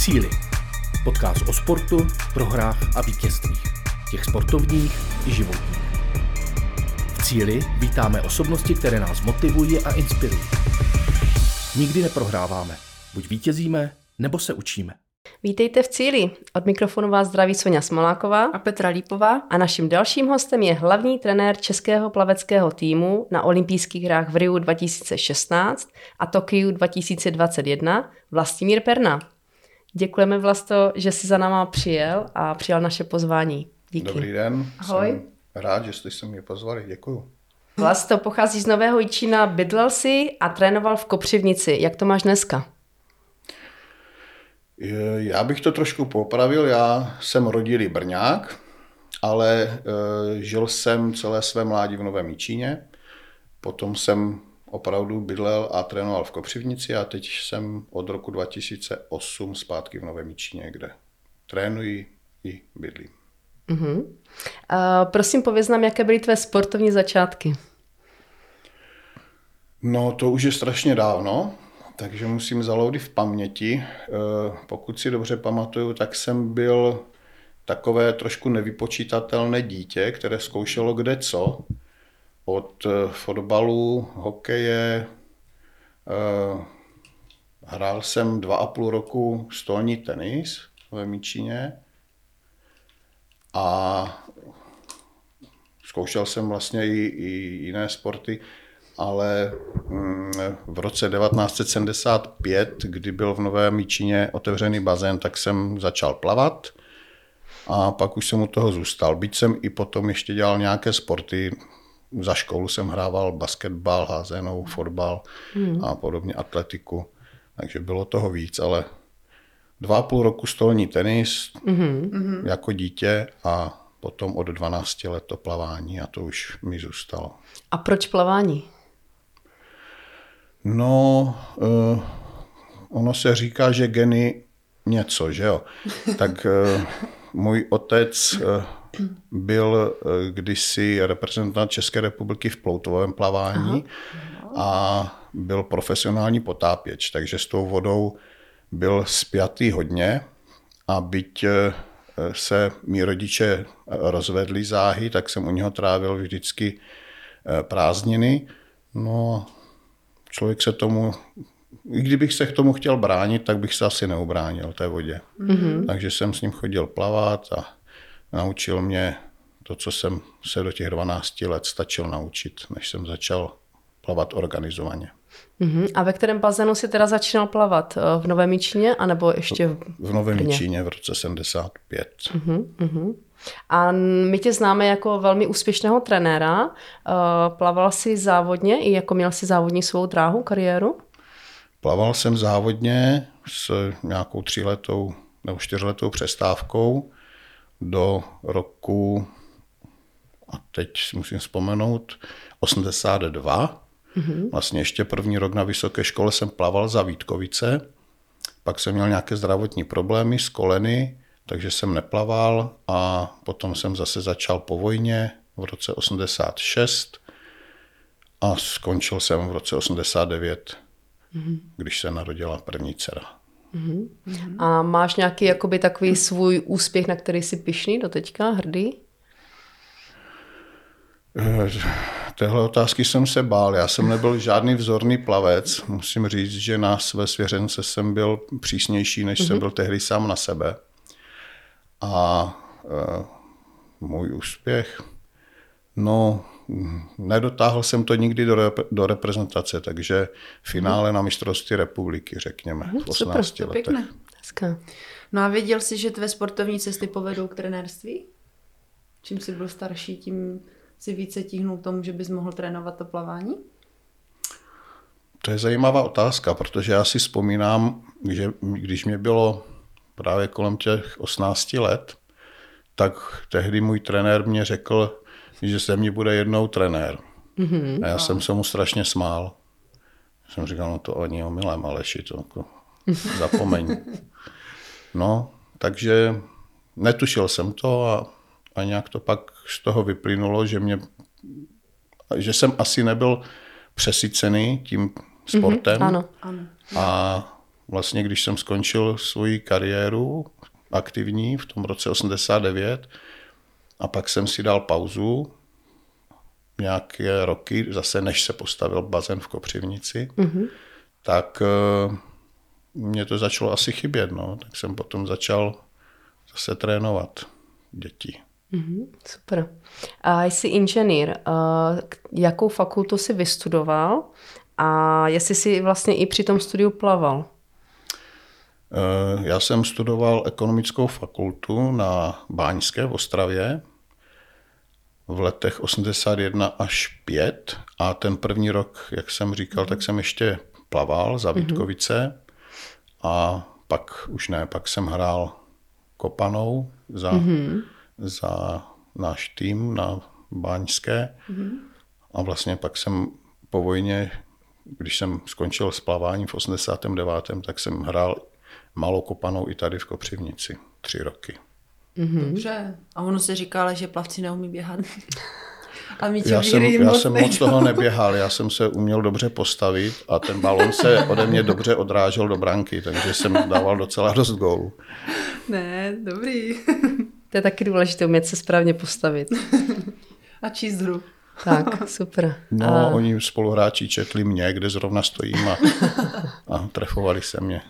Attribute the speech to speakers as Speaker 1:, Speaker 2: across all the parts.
Speaker 1: Cíli. Podcast o sportu, prohrách a vítězstvích. Těch sportovních i životních. V Cíli vítáme osobnosti, které nás motivují a inspirují. Nikdy neprohráváme. Buď vítězíme, nebo se učíme.
Speaker 2: Vítejte v Cíli. Od mikrofonu vás zdraví Sonja Smoláková
Speaker 3: a Petra Lípová.
Speaker 2: A naším dalším hostem je hlavní trenér českého plaveckého týmu na olympijských hrách v Riu 2016 a Tokiu 2021 Vlastimír Perna. Děkujeme Vlasto, že jsi za náma přijel a přijal naše pozvání. Díky.
Speaker 4: Dobrý den.
Speaker 2: Ahoj.
Speaker 4: Jsem rád, že jste se mě pozvali. Děkuju.
Speaker 2: Vlasto pochází z Nového Jičína, bydlel si a trénoval v Kopřivnici. Jak to máš dneska?
Speaker 4: Já bych to trošku popravil. Já jsem rodilý Brňák, ale e, žil jsem celé své mládí v Novém Jičíně. Potom jsem opravdu bydlel a trénoval v Kopřivnici a teď jsem od roku 2008 zpátky v Novém Jičíně, kde trénuji i bydlím.
Speaker 2: Uh-huh. Uh, prosím, pověz nám, jaké byly tvé sportovní začátky.
Speaker 4: No, to už je strašně dávno, takže musím zaloudy v paměti. Uh, pokud si dobře pamatuju, tak jsem byl takové trošku nevypočítatelné dítě, které zkoušelo kde co od eh, fotbalu, hokeje, eh, hrál jsem dva a půl roku stolní tenis ve Míčině a zkoušel jsem vlastně i, i jiné sporty, ale mm, v roce 1975, kdy byl v Nové Míčině otevřený bazén, tak jsem začal plavat a pak už jsem u toho zůstal. Byť jsem i potom ještě dělal nějaké sporty, za školu jsem hrával basketbal, házenou, fotbal hmm. a podobně atletiku, takže bylo toho víc, ale dva a půl roku stolní tenis mm-hmm. jako dítě a potom od 12 let to plavání a to už mi zůstalo.
Speaker 2: A proč plavání?
Speaker 4: No, uh, ono se říká, že geny něco, že jo. tak uh, můj otec uh, byl eh, kdysi reprezentant České republiky v ploutovém plavání Aha. a byl profesionální potápěč, takže s tou vodou byl spjatý hodně a byť eh, se mý rodiče rozvedli záhy, tak jsem u něho trávil vždycky eh, prázdniny. No, člověk se tomu, i kdybych se k tomu chtěl bránit, tak bych se asi neubránil té vodě. Mm-hmm. Takže jsem s ním chodil plavat a naučil mě to, co jsem se do těch 12 let stačil naučit, než jsem začal plavat organizovaně.
Speaker 2: Uh-huh. A ve kterém bazénu si teda začínal plavat? V Novém Míčině, anebo ještě v
Speaker 4: V Novém Míčině v roce 75.
Speaker 2: Uh-huh, uh-huh. A my tě známe jako velmi úspěšného trenéra. Plaval jsi závodně i jako měl jsi závodní svou dráhu, kariéru?
Speaker 4: Plaval jsem závodně s nějakou tříletou nebo čtyřletou přestávkou do roku, a teď si musím vzpomenout, 82. Mm-hmm. Vlastně ještě první rok na vysoké škole jsem plaval za Vítkovice, pak jsem měl nějaké zdravotní problémy s koleny, takže jsem neplaval a potom jsem zase začal po vojně v roce 86 a skončil jsem v roce 89, mm-hmm. když se narodila první dcera.
Speaker 2: Mm-hmm. A máš nějaký jakoby takový svůj úspěch, na který jsi pišný do teďka, hrdý?
Speaker 4: Eh, téhle otázky jsem se bál. Já jsem nebyl žádný vzorný plavec. Musím říct, že na své svěřence jsem byl přísnější, než mm-hmm. jsem byl tehdy sám na sebe. A uh, můj úspěch, no, nedotáhl jsem to nikdy do, rep- do reprezentace, takže finále na mistrovství republiky, řekněme, v 18 Super, letech. Pěkné.
Speaker 3: Hezká. No a věděl jsi, že tvé sportovní cesty povedou k trenérství? Čím jsi byl starší, tím si více tíhnul tomu, že bys mohl trénovat to plavání?
Speaker 4: To je zajímavá otázka, protože já si vzpomínám, že když mě bylo právě kolem těch 18 let, tak tehdy můj trenér mě řekl, že ze mě bude jednou trenér. Mm-hmm. A já jsem se mu strašně smál. Jsem říkal, no to ani omylem, Aleši, to jako zapomeň. No, takže netušil jsem to a, a nějak to pak z toho vyplynulo, že mě, že jsem asi nebyl přesycený tím sportem.
Speaker 2: Mm-hmm, ano, ano.
Speaker 4: A vlastně když jsem skončil svoji kariéru aktivní v tom roce 89 a pak jsem si dal pauzu nějaké roky, zase než se postavil bazén v Kopřivnici, mm-hmm. tak uh, mě to začalo asi chybět, no. tak jsem potom začal zase trénovat děti.
Speaker 2: Mm-hmm, super. A jsi inženýr. Jakou fakultu jsi vystudoval a jestli jsi vlastně i při tom studiu plaval?
Speaker 4: Eh, já jsem studoval ekonomickou fakultu na Báňské v Ostravě v letech 81 až 5 a ten první rok, jak jsem říkal, tak jsem ještě plaval za mhm. Vítkovice a pak už ne, pak jsem hrál kopanou za, mm-hmm. za náš tým na Báňské mm-hmm. a vlastně pak jsem po vojně, když jsem skončil s plaváním v 89., tak jsem hrál malou kopanou i tady v Kopřivnici tři roky.
Speaker 3: Mm-hmm. Dobře. A ono se říká, že plavci neumí běhat.
Speaker 4: A já jsem, já jsem moc toho neběhal, já jsem se uměl dobře postavit a ten balon se ode mě dobře odrážel do branky, takže jsem dával docela dost gólů.
Speaker 3: Ne, dobrý.
Speaker 2: To je taky důležité, umět se správně postavit.
Speaker 3: A číst hru.
Speaker 2: Tak, super.
Speaker 4: No, a... oni spoluhráči četli mě, kde zrovna stojím a, a trefovali se mě.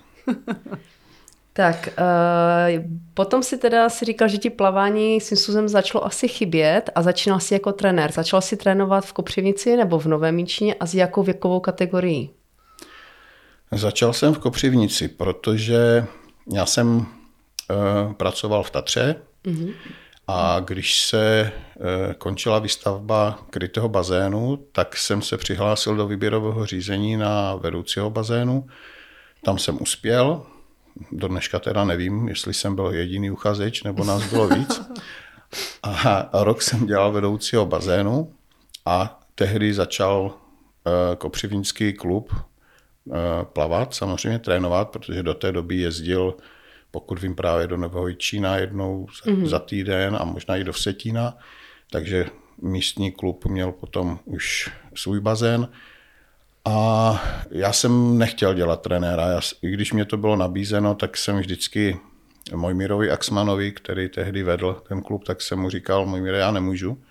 Speaker 2: Tak, uh, potom si teda si říkal, že ti plavání s Suzem začalo asi chybět a začínal si jako trenér. Začal si trénovat v Kopřivnici nebo v Novém Míčině a s jakou věkovou kategorií?
Speaker 4: Začal jsem v Kopřivnici, protože já jsem uh, pracoval v Tatře mm-hmm. a když se uh, končila výstavba krytého bazénu, tak jsem se přihlásil do výběrového řízení na vedoucího bazénu. Tam jsem uspěl, do dneška teda nevím, jestli jsem byl jediný uchazeč, nebo nás bylo víc. A rok jsem dělal vedoucího bazénu a tehdy začal eh, Kopřivnický klub eh, plavat, samozřejmě trénovat, protože do té doby jezdil, pokud vím, právě do Nového Jičína jednou mm-hmm. za týden a možná i do Vsetína. Takže místní klub měl potom už svůj bazén. A já jsem nechtěl dělat trenéra. Já, I když mě to bylo nabízeno, tak jsem vždycky Mojmirovi Axmanovi, který tehdy vedl ten klub, tak jsem mu říkal, Mojmire, já nemůžu,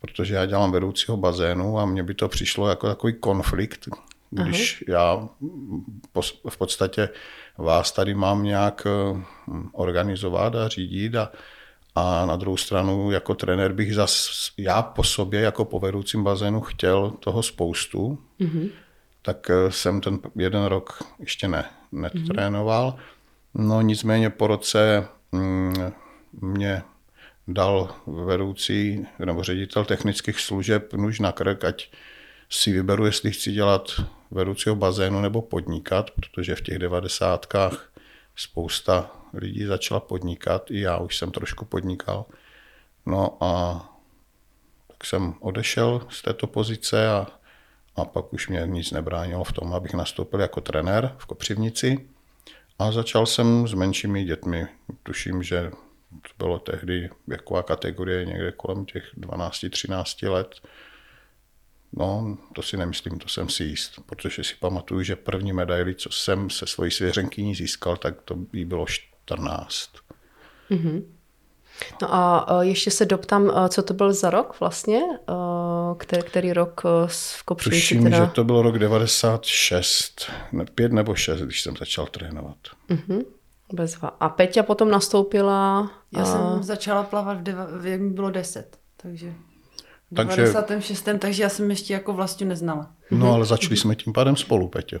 Speaker 4: protože já dělám vedoucího bazénu a mně by to přišlo jako takový konflikt, když Aha. já v podstatě vás tady mám nějak eh, organizovat a řídit a, a na druhou stranu jako trenér bych zas, já po sobě jako po vedoucím bazénu chtěl toho spoustu, mm-hmm tak eh, jsem ten jeden rok ještě ne, netrénoval. No nicméně po roce mm, mě dal vedoucí nebo ředitel technických služeb nůž na krk, ať si vyberu, jestli chci dělat vedoucího bazénu nebo podnikat, protože v těch devadesátkách spousta lidí začala podnikat, i já už jsem trošku podnikal. No a tak jsem odešel z této pozice a a pak už mě nic nebránilo v tom, abych nastoupil jako trenér v Kopřivnici. A začal jsem s menšími dětmi. Tuším, že to bylo tehdy věková kategorie někde kolem těch 12-13 let. No, to si nemyslím, to jsem si jist, protože si pamatuju, že první medaili, co jsem se svojí svěřenkyní získal, tak to by bylo 14. Mm-hmm.
Speaker 2: No a e, ještě se doptám, e, co to byl za rok vlastně? Který, který rok v Kopřivnici?
Speaker 4: Tuším, teda... že to byl rok 96, pět nebo šest, když jsem začal trénovat. Uh-huh.
Speaker 2: Bezva. A Peťa potom nastoupila...
Speaker 3: Já a... jsem začala plavat, v deva, jak mi bylo deset, takže... V takže... 96. takže já jsem ještě jako vlastně neznala.
Speaker 4: No ale začali jsme tím pádem spolu, Peťo.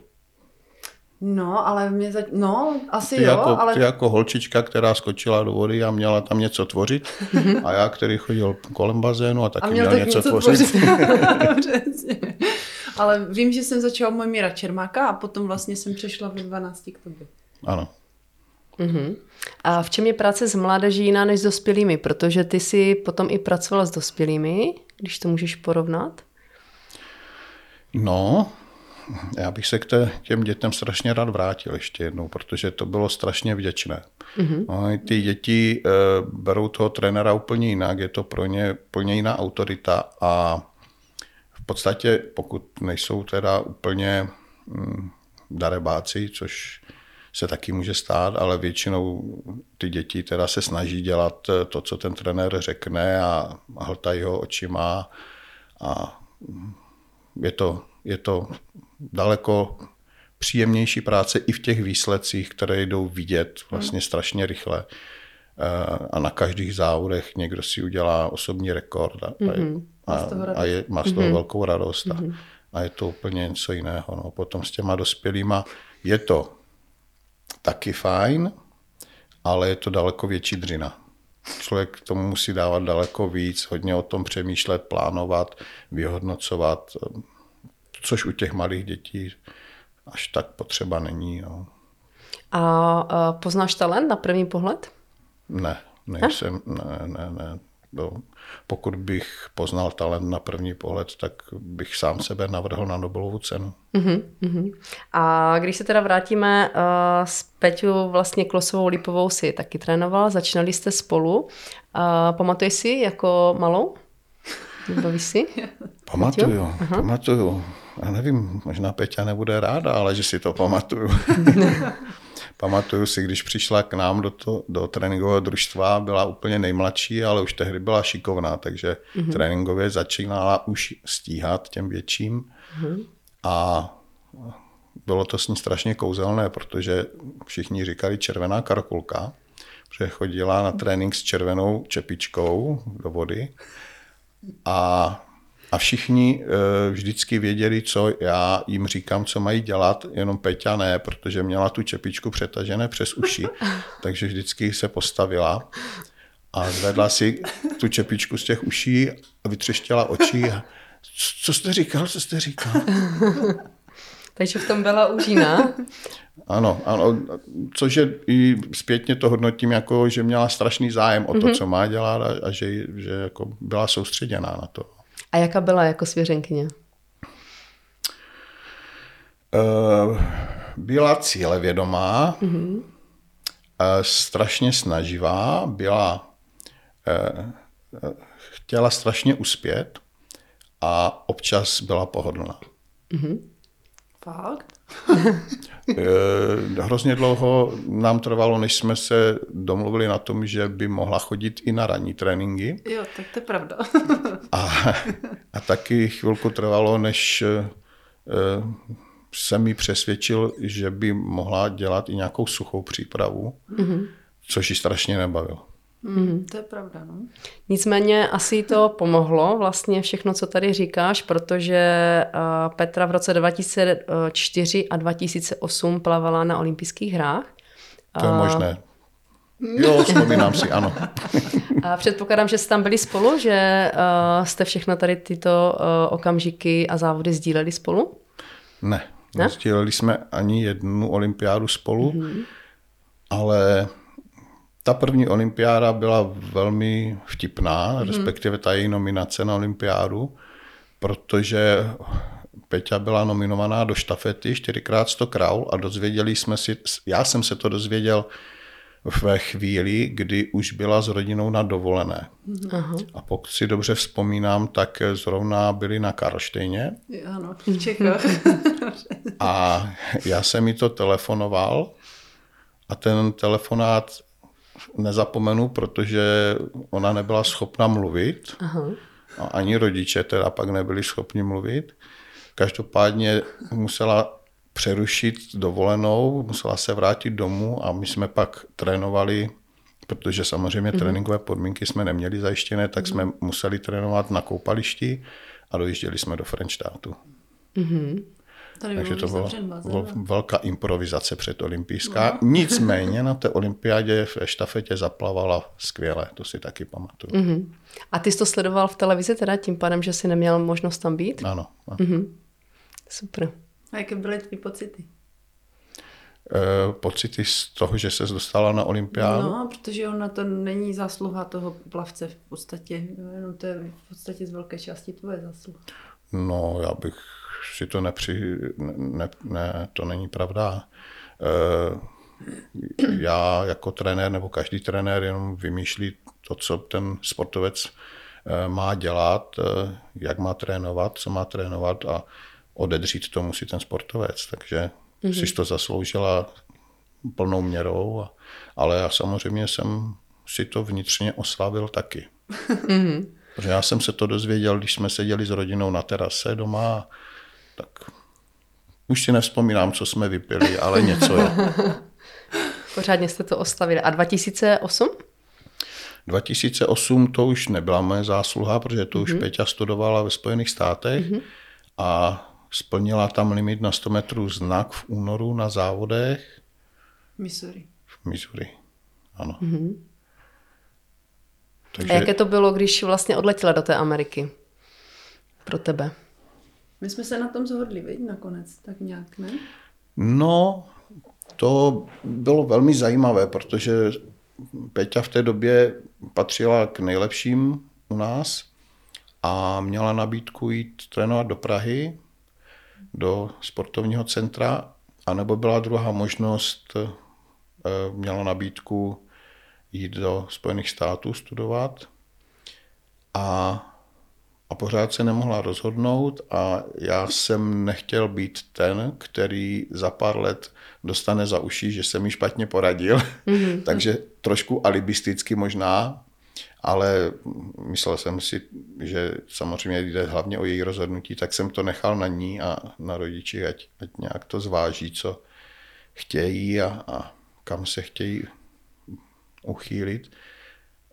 Speaker 3: No, ale mě za... No, asi
Speaker 4: ty
Speaker 3: jo,
Speaker 4: jako,
Speaker 3: ale...
Speaker 4: Ty jako holčička, která skočila do vody a měla tam něco tvořit a já, který chodil kolem bazénu a taky a měl, měl něco, něco tvořit.
Speaker 3: tvořit. ale vím, že jsem začala můj Míra Čermáka a potom vlastně jsem přešla v 12 k tobě.
Speaker 4: Ano.
Speaker 2: Uh-huh. A v čem je práce s mládeží jiná než s dospělými? Protože ty si potom i pracovala s dospělými, když to můžeš porovnat?
Speaker 4: No, já bych se k té, těm dětem strašně rád vrátil ještě jednou, protože to bylo strašně vděčné. Mm-hmm. No, ty děti e, berou toho trenéra úplně jinak, je to pro ně úplně jiná autorita a v podstatě, pokud nejsou teda úplně mm, darebáci, což se taky může stát, ale většinou ty děti teda se snaží dělat to, co ten trenér řekne a hltají ho očima a je to, je to daleko příjemnější práce i v těch výsledcích, které jdou vidět vlastně strašně rychle. Eh, a na každých závodech někdo si udělá osobní rekord a, mm-hmm. a, a je, má z toho mm-hmm. velkou radost. A, mm-hmm. a je to úplně něco jiného. No. Potom s těma dospělýma je to taky fajn, ale je to daleko větší dřina. Člověk k tomu musí dávat daleko víc, hodně o tom přemýšlet, plánovat, vyhodnocovat, což u těch malých dětí až tak potřeba není. No.
Speaker 2: A, poznáš talent na první pohled?
Speaker 4: Ne, nejsem, ne, ne, ne. No, pokud bych poznal talent na první pohled, tak bych sám sebe navrhl na Nobelovu cenu. Uh-huh,
Speaker 2: uh-huh. A když se teda vrátíme uh, s Peťu vlastně Klosovou Lipovou si taky trénoval, začínali jste spolu. Uh, pamatuješ si jako malou? Nebo si?
Speaker 4: Pamatuju, pamatuju. Já nevím, možná Peťa nebude ráda, ale že si to pamatuju. Pamatuju si, když přišla k nám do, to, do tréninkového družstva, byla úplně nejmladší, ale už tehdy byla šikovná, takže mm-hmm. tréninkově začínala už stíhat těm větším. Mm-hmm. A bylo to s ní strašně kouzelné, protože všichni říkali červená karkulka, protože chodila na trénink s červenou čepičkou do vody a a všichni uh, vždycky věděli, co já jim říkám, co mají dělat, jenom Peťa ne, protože měla tu čepičku přetažené přes uši, takže vždycky se postavila a zvedla si tu čepičku z těch uší a vytřeštěla oči a co jste říkal, co jste říkal?
Speaker 2: Takže v tom byla užina.
Speaker 4: Ano, ano, což je i zpětně to hodnotím jako, že měla strašný zájem o to, mm-hmm. co má dělat a, a že, že jako byla soustředěná na to.
Speaker 2: A jaká byla jako svěřenkyně?
Speaker 4: Uh, byla cílevědomá, mm-hmm. uh, strašně snaživá, byla, uh, chtěla strašně uspět a občas byla pohodlná. Mm-hmm.
Speaker 3: Fakt?
Speaker 4: Hrozně dlouho nám trvalo, než jsme se domluvili na tom, že by mohla chodit i na ranní tréninky.
Speaker 3: Jo, tak to je pravda.
Speaker 4: a, a taky chvilku trvalo, než eh, jsem mi přesvědčil, že by mohla dělat i nějakou suchou přípravu, mm-hmm. což ji strašně nebavilo.
Speaker 3: Mm, to je pravda, no.
Speaker 2: Nicméně asi to pomohlo vlastně všechno, co tady říkáš, protože Petra v roce 2004 a 2008 plavala na olympijských hrách.
Speaker 4: To je možné. Jo, vzpomínám si, ano.
Speaker 2: A předpokládám, že jste tam byli spolu, že jste všechno tady tyto okamžiky a závody sdíleli spolu?
Speaker 4: Ne, ne? sdíleli jsme ani jednu olympiádu spolu, mm-hmm. ale ta první olympiáda byla velmi vtipná, mm. respektive ta její nominace na olympiádu, protože Peťa byla nominovaná do štafety 4x100 kraul a dozvěděli jsme si, já jsem se to dozvěděl ve chvíli, kdy už byla s rodinou na dovolené. Aha. A pokud si dobře vzpomínám, tak zrovna byli na Karlštejně.
Speaker 3: Ano, v Čechách.
Speaker 4: a já jsem mi to telefonoval a ten telefonát nezapomenu, protože ona nebyla schopna mluvit. Aha. A ani rodiče teda pak nebyli schopni mluvit. Každopádně musela přerušit dovolenou, musela se vrátit domů a my jsme pak trénovali, protože samozřejmě mm-hmm. tréninkové podmínky jsme neměli zajištěné, tak mm-hmm. jsme museli trénovat na koupališti a dojížděli jsme do Frenštátu. Mm-hmm.
Speaker 3: Tady
Speaker 4: Takže to byla velká improvizace před olympijská. No. Nicméně na té olympiádě v štafetě zaplavala skvěle, to si taky pamatuju. Mm-hmm.
Speaker 2: A ty jsi to sledoval v televizi teda tím pádem, že jsi neměl možnost tam být?
Speaker 4: Ano. ano. Mm-hmm.
Speaker 2: Super.
Speaker 3: A jaké byly tvý pocity?
Speaker 4: E, pocity z toho, že se dostala na olympiádu?
Speaker 3: No, protože ona to není zásluha toho plavce v podstatě. No, to je v podstatě z velké části tvoje zásluha.
Speaker 4: No, já bych si to nepři... Ne, ne, to není pravda. E, já jako trenér nebo každý trenér jenom vymýšlí to, co ten sportovec e, má dělat, e, jak má trénovat, co má trénovat a odedřít to musí ten sportovec. Takže mm-hmm. si to zasloužila plnou měrou, a, ale já samozřejmě jsem si to vnitřně oslavil taky. Mm-hmm. Protože já jsem se to dozvěděl, když jsme seděli s rodinou na terase doma, tak už si nevzpomínám, co jsme vypili, ale něco je.
Speaker 2: Pořádně jste to oslavili. A 2008?
Speaker 4: 2008 to už nebyla moje zásluha, protože to už mm-hmm. Peťa studovala ve Spojených státech mm-hmm. a splnila tam limit na 100 metrů znak v únoru na závodech.
Speaker 3: Missouri.
Speaker 4: V Missouri, ano. Mm-hmm.
Speaker 2: Takže... A jaké to bylo, když vlastně odletěla do té Ameriky? Pro tebe?
Speaker 3: My jsme se na tom zhodli, viď, nakonec, tak nějak, ne?
Speaker 4: No, to bylo velmi zajímavé, protože Peťa v té době patřila k nejlepším u nás a měla nabídku jít trénovat do Prahy, do sportovního centra, anebo byla druhá možnost, eh, měla nabídku jít do Spojených států studovat a, a pořád se nemohla rozhodnout a já jsem nechtěl být ten, který za pár let dostane za uši, že jsem mi špatně poradil, mm-hmm. takže trošku alibisticky možná, ale myslel jsem si, že samozřejmě jde hlavně o její rozhodnutí, tak jsem to nechal na ní a na rodiči, ať, ať nějak to zváží, co chtějí a, a kam se chtějí uchýlit.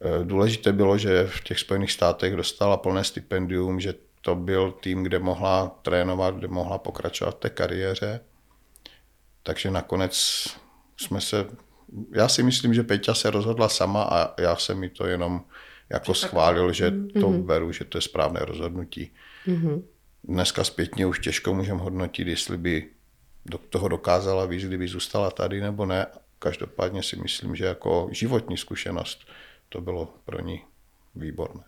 Speaker 4: E, důležité bylo, že v těch Spojených státech dostala plné stipendium, že to byl tým, kde mohla trénovat, kde mohla pokračovat v té kariéře. Takže nakonec jsme se, já si myslím, že Peťa se rozhodla sama a já jsem mi to jenom jako schválil, že to mm-hmm. beru, že to je správné rozhodnutí. Mm-hmm. Dneska zpětně už těžko můžeme hodnotit, jestli by do toho dokázala víc, kdyby zůstala tady nebo ne, Každopádně si myslím, že jako životní zkušenost to bylo pro ní výborné.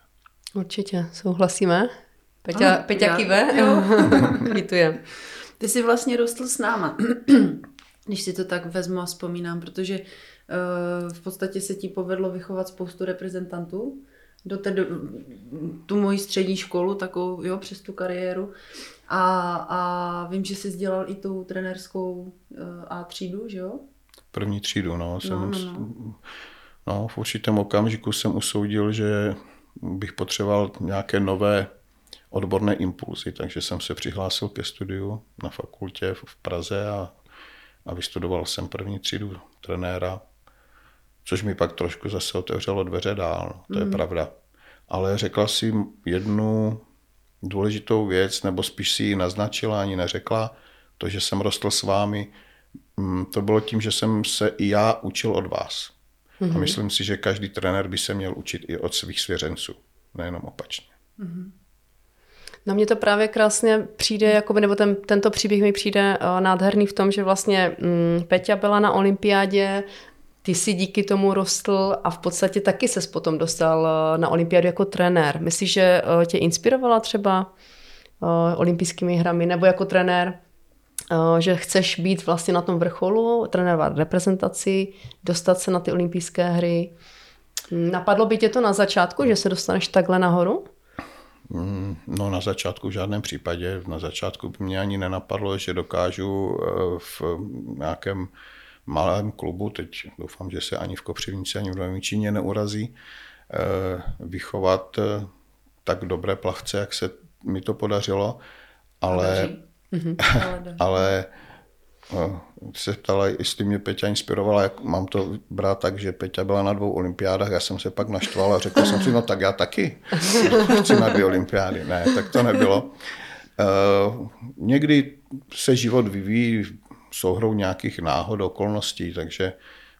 Speaker 2: Určitě, souhlasíme. Peťa, ano, Peťa kive, kvituje.
Speaker 3: Ty jsi vlastně rostl s náma, když si to tak vezmu a vzpomínám, protože uh, v podstatě se ti povedlo vychovat spoustu reprezentantů do té, do, tu moji střední školu, takovou, jo, přes tu kariéru. A, a vím, že jsi dělal i tu trenérskou uh, A třídu, že jo?
Speaker 4: první třídu. No. Jsem, no, no, no. No, v určitém okamžiku jsem usoudil, že bych potřeboval nějaké nové odborné impulzy, takže jsem se přihlásil ke studiu na fakultě v Praze a, a vystudoval jsem první třídu trenéra, což mi pak trošku zase otevřelo dveře dál, no, to mm. je pravda. Ale řekla si jednu důležitou věc, nebo spíš si ji naznačila, ani neřekla, to, že jsem rostl s vámi, Mm, to bylo tím, že jsem se i já učil od vás. Mm-hmm. A mhm. myslím si, že každý trenér by se měl učit i od svých svěřenců, nejenom opačně. Mm-hmm.
Speaker 2: No mně to právě krásně přijde, jakoby, nebo ten, tento příběh mi přijde uh, nádherný v tom, že vlastně um, Peťa byla na olympiádě, ty si díky tomu rostl a v podstatě taky ses potom dostal uh, na olympiádu jako trenér. Myslíš, že uh, tě inspirovala třeba olympijskými hrami nebo jako trenér Eh, že chceš být vlastně na tom vrcholu, trénovat reprezentaci, dostat se na ty olympijské hry. Napadlo by tě to na začátku, že se dostaneš takhle nahoru?
Speaker 4: Mm, no na začátku v žádném případě. Na začátku by mě ani nenapadlo, že dokážu eh, v nějakém malém klubu, teď doufám, že se ani v Kopřivnici, ani v Novém Číně neurazí, eh, vychovat tak dobré plavce, jak se mi to podařilo, ale Mm-hmm. ale no, se ptala, jestli mě Peťa inspirovala, jak mám to brát tak, že Peťa byla na dvou olympiádách, já jsem se pak naštval a řekl jsem si, no tak já taky chci na dvě olympiády. Ne, tak to nebylo. Uh, někdy se život vyvíjí souhrou nějakých náhod, okolností, takže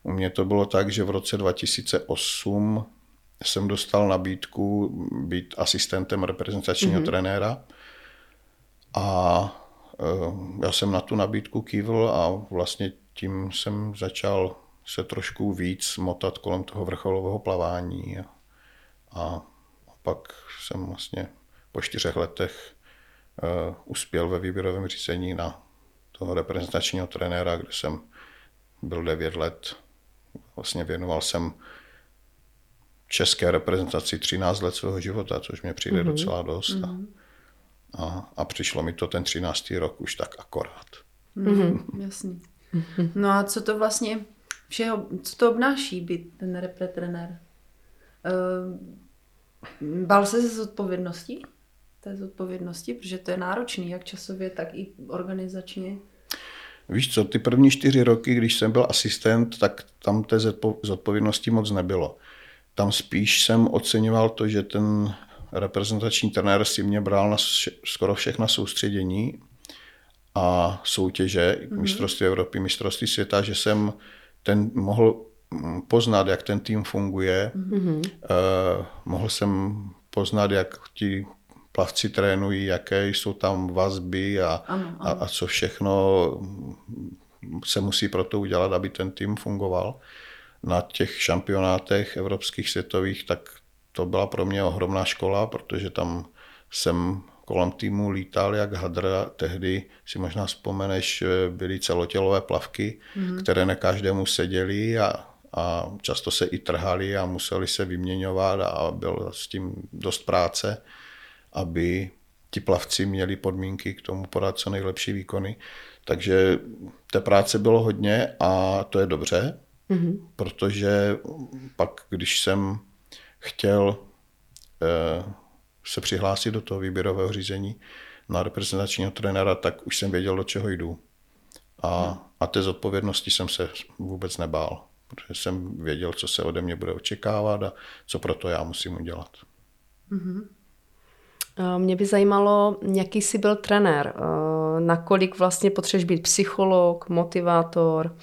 Speaker 4: u mě to bylo tak, že v roce 2008 jsem dostal nabídku být asistentem reprezentačního mm-hmm. trenéra a já jsem na tu nabídku kývl a vlastně tím jsem začal se trošku víc motat kolem toho vrcholového plavání. A, a pak jsem vlastně po čtyřech letech uh, uspěl ve výběrovém řízení na toho reprezentačního trenéra, kde jsem byl devět let. Vlastně věnoval jsem české reprezentaci 13 let svého života, což mě přijde mm-hmm. docela dost. Mm-hmm. A, a přišlo mi to ten 13. rok už tak akorát.
Speaker 3: Mm-hmm. Jasný. No a co to vlastně všeho, co to obnáší být ten repre trenér. Uh, bál se ze zodpovědnosti? Té zodpovědnosti, protože to je náročný, jak časově, tak i organizačně.
Speaker 4: Víš co, ty první čtyři roky, když jsem byl asistent, tak tam té zodpovědnosti moc nebylo. Tam spíš jsem oceňoval to, že ten reprezentační trenér si mě bral na skoro všechna soustředění a soutěže, mm-hmm. mistrovství Evropy, mistrovství světa, že jsem ten mohl poznat, jak ten tým funguje. Mm-hmm. Uh, mohl jsem poznat, jak ti plavci trénují, jaké jsou tam vazby a, ano, ano. a, a co všechno se musí pro to udělat, aby ten tým fungoval. Na těch šampionátech evropských světových, tak to byla pro mě ohromná škola, protože tam jsem kolem týmu lítal jak hadr. Tehdy si možná vzpomeneš, byly celotělové plavky, mm. které ne každému seděly a, a často se i trhali a museli se vyměňovat a bylo s tím dost práce, aby ti plavci měli podmínky k tomu podat co nejlepší výkony. Takže té práce bylo hodně a to je dobře, mm-hmm. protože pak, když jsem chtěl eh, se přihlásit do toho výběrového řízení na reprezentačního trenéra, tak už jsem věděl, do čeho jdu. A, a té zodpovědnosti jsem se vůbec nebál, protože jsem věděl, co se ode mě bude očekávat a co proto já musím udělat.
Speaker 2: Mm-hmm. Mě by zajímalo, jaký jsi byl trenér, eh, nakolik vlastně potřebuješ být psycholog, motivátor,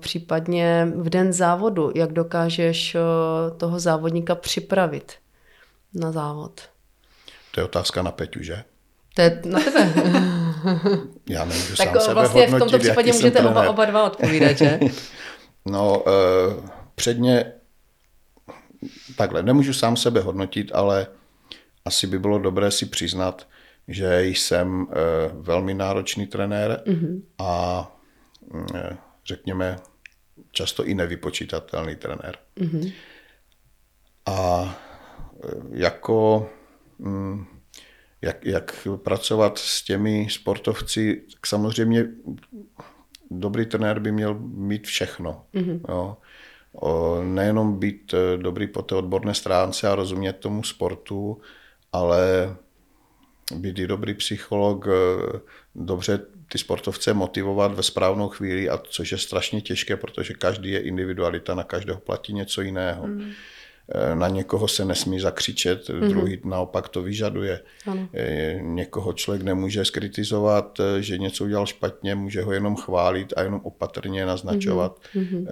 Speaker 2: případně v den závodu, jak dokážeš eh, toho závodníka připravit na závod?
Speaker 4: To je otázka na Peťu, že?
Speaker 2: To je na tebe.
Speaker 4: Já nemůžu
Speaker 2: tak
Speaker 4: sám sebe
Speaker 2: vlastně
Speaker 4: hodnotit,
Speaker 2: v tomto případě můžete oba, oba dva odpovídat, že?
Speaker 4: no, uh, předně takhle, nemůžu sám sebe hodnotit, ale asi by bylo dobré si přiznat, že jsem uh, velmi náročný trenér mm-hmm. a uh, řekněme, často i nevypočítatelný trenér. Mm-hmm. A e, jako mm, jak, jak pracovat s těmi sportovci, tak samozřejmě dobrý trenér by měl mít všechno. Mm-hmm. Jo. O, nejenom být e, dobrý po té odborné stránce a rozumět tomu sportu, ale být i dobrý psycholog, e, dobře ty sportovce motivovat ve správnou chvíli, a což je strašně těžké, protože každý je individualita, na každého platí něco jiného. Mm. Na někoho se nesmí zakřičet, mm. druhý naopak to vyžaduje. Ano. Eh, někoho člověk nemůže skritizovat, eh, že něco udělal špatně, může ho jenom chválit a jenom opatrně naznačovat. Mm.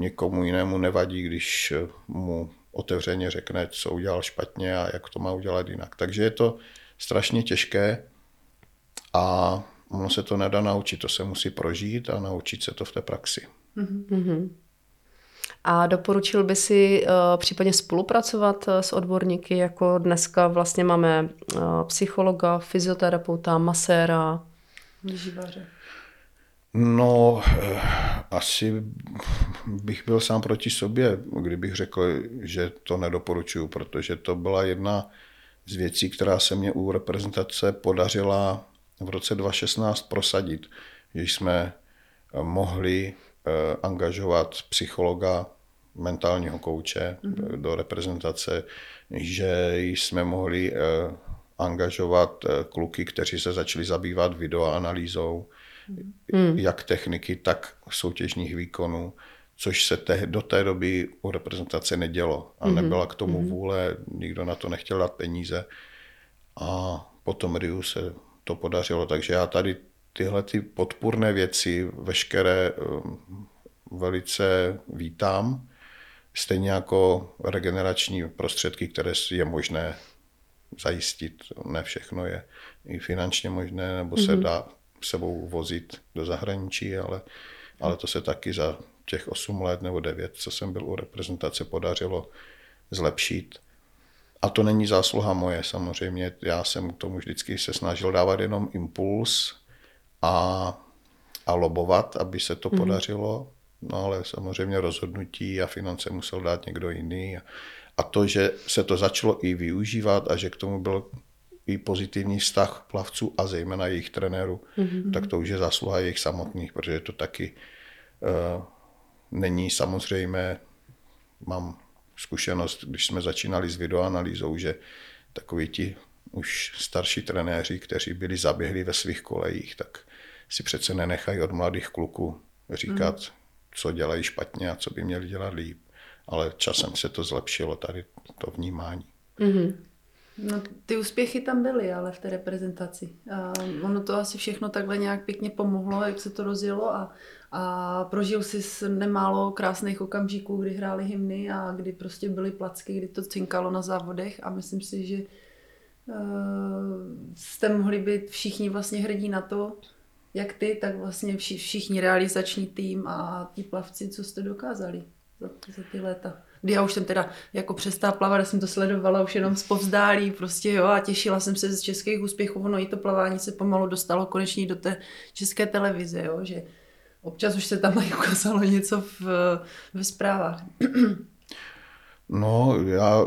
Speaker 4: Někomu jinému nevadí, když mu otevřeně řekne, co udělal špatně a jak to má udělat jinak. Takže je to strašně těžké a ono se to nedá naučit, to se musí prožít a naučit se to v té praxi. Mm-hmm.
Speaker 2: A doporučil by si uh, případně spolupracovat uh, s odborníky, jako dneska vlastně máme uh, psychologa, fyzioterapeuta, maséra,
Speaker 3: vyživaře?
Speaker 4: No, asi bych byl sám proti sobě, kdybych řekl, že to nedoporučuju, protože to byla jedna z věcí, která se mě u reprezentace podařila v roce 2016 prosadit, že jsme eh, mohli eh, angažovat psychologa, mentálního kouče mm-hmm. do reprezentace, že jsme mohli angažovat kluky, kteří se začali zabývat videoanalýzou, mm. jak techniky, tak soutěžních výkonů, což se te, do té doby u reprezentace nedělo a mm-hmm. nebyla k tomu mm-hmm. vůle, nikdo na to nechtěl dát peníze. A potom Riu se to podařilo. Takže já tady tyhle ty podpůrné věci veškeré um, velice vítám, stejně jako regenerační prostředky, které je možné zajistit. Ne všechno je i finančně možné, nebo se mm-hmm. dá sebou vozit do zahraničí, ale, ale to se taky za těch 8 let nebo 9, co jsem byl u reprezentace, podařilo zlepšit. A to není zásluha moje samozřejmě, já jsem k tomu vždycky se snažil dávat jenom impuls a, a lobovat, aby se to mm-hmm. podařilo. No ale samozřejmě rozhodnutí a finance musel dát někdo jiný. A, a to, že se to začalo i využívat a že k tomu byl i pozitivní vztah plavců a zejména jejich trenérů, mm-hmm. tak to už je zásluha jejich samotných, protože to taky uh, není samozřejmé, mám zkušenost, když jsme začínali s videoanalýzou, že takoví ti už starší trenéři, kteří byli zaběhli ve svých kolejích, tak si přece nenechají od mladých kluků říkat, mm. co dělají špatně a co by měli dělat líp. Ale časem se to zlepšilo, tady to vnímání. Mm-hmm.
Speaker 3: No, ty úspěchy tam byly, ale v té reprezentaci. A ono to asi všechno takhle nějak pěkně pomohlo, jak se to rozjelo a, a prožil si nemálo krásných okamžiků, kdy hráli hymny a kdy prostě byly placky, kdy to cinkalo na závodech. A myslím si, že uh, jste mohli být všichni vlastně hrdí na to, jak ty, tak vlastně všichni realizační tým a ti plavci, co jste dokázali za, za ty léta. Kdy já už jsem teda jako přestala plavat, jsem to sledovala už jenom z povzdálí, prostě jo, a těšila jsem se z českých úspěchů, ono i to plavání se pomalu dostalo konečně do té české televize, jo, že občas už se tam ukázalo něco v, ve zprávách.
Speaker 4: No, já,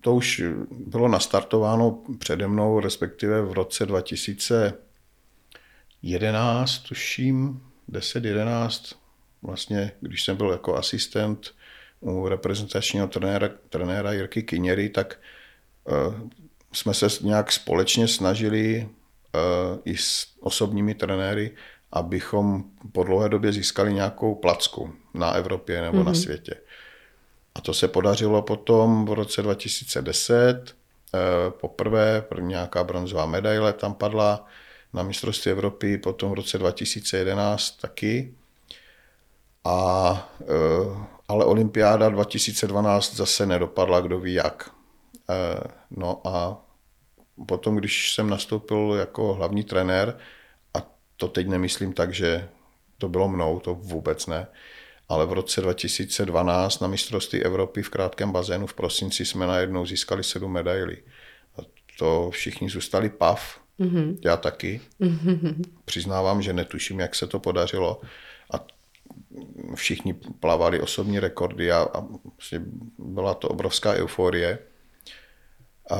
Speaker 4: to už bylo nastartováno přede mnou, respektive v roce 2011, tuším, 10-11, vlastně, když jsem byl jako asistent u reprezentačního trenéra, trenéra Jirky Kyněry, tak uh, jsme se nějak společně snažili uh, i s osobními trenéry, abychom po dlouhé době získali nějakou placku na Evropě nebo mm-hmm. na mhm. světě. A to se podařilo potom v roce 2010. Uh, poprvé první nějaká bronzová medaile tam padla na mistrovství Evropy, potom v roce 2011 taky. A uh, ale olympiáda 2012 zase nedopadla, kdo ví jak. Eh, no a potom, když jsem nastoupil jako hlavní trenér, to teď nemyslím tak, že to bylo mnou, to vůbec ne, ale v roce 2012 na mistrovství Evropy v krátkém bazénu v prosinci jsme najednou získali sedm medailí. A to všichni zůstali pav, mm-hmm. já taky. Mm-hmm. Přiznávám, že netuším, jak se to podařilo. A všichni plavali osobní rekordy a, a vlastně byla to obrovská euforie. A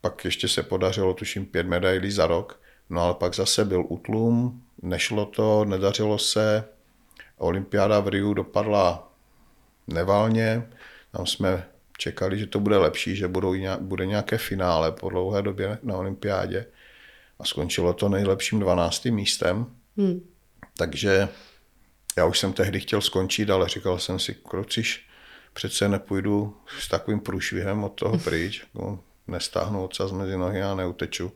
Speaker 4: pak ještě se podařilo, tuším, pět medailí za rok, no ale pak zase byl utlum, nešlo to, nedařilo se, olympiáda v Riu dopadla nevalně, tam jsme čekali, že to bude lepší, že budou, bude nějaké finále po dlouhé době na olympiádě a skončilo to nejlepším 12. místem. Hmm. Takže já už jsem tehdy chtěl skončit, ale říkal jsem si, krociš, přece nepůjdu s takovým průšvihem od toho pryč, nestáhnu ocas mezi nohy a neuteču.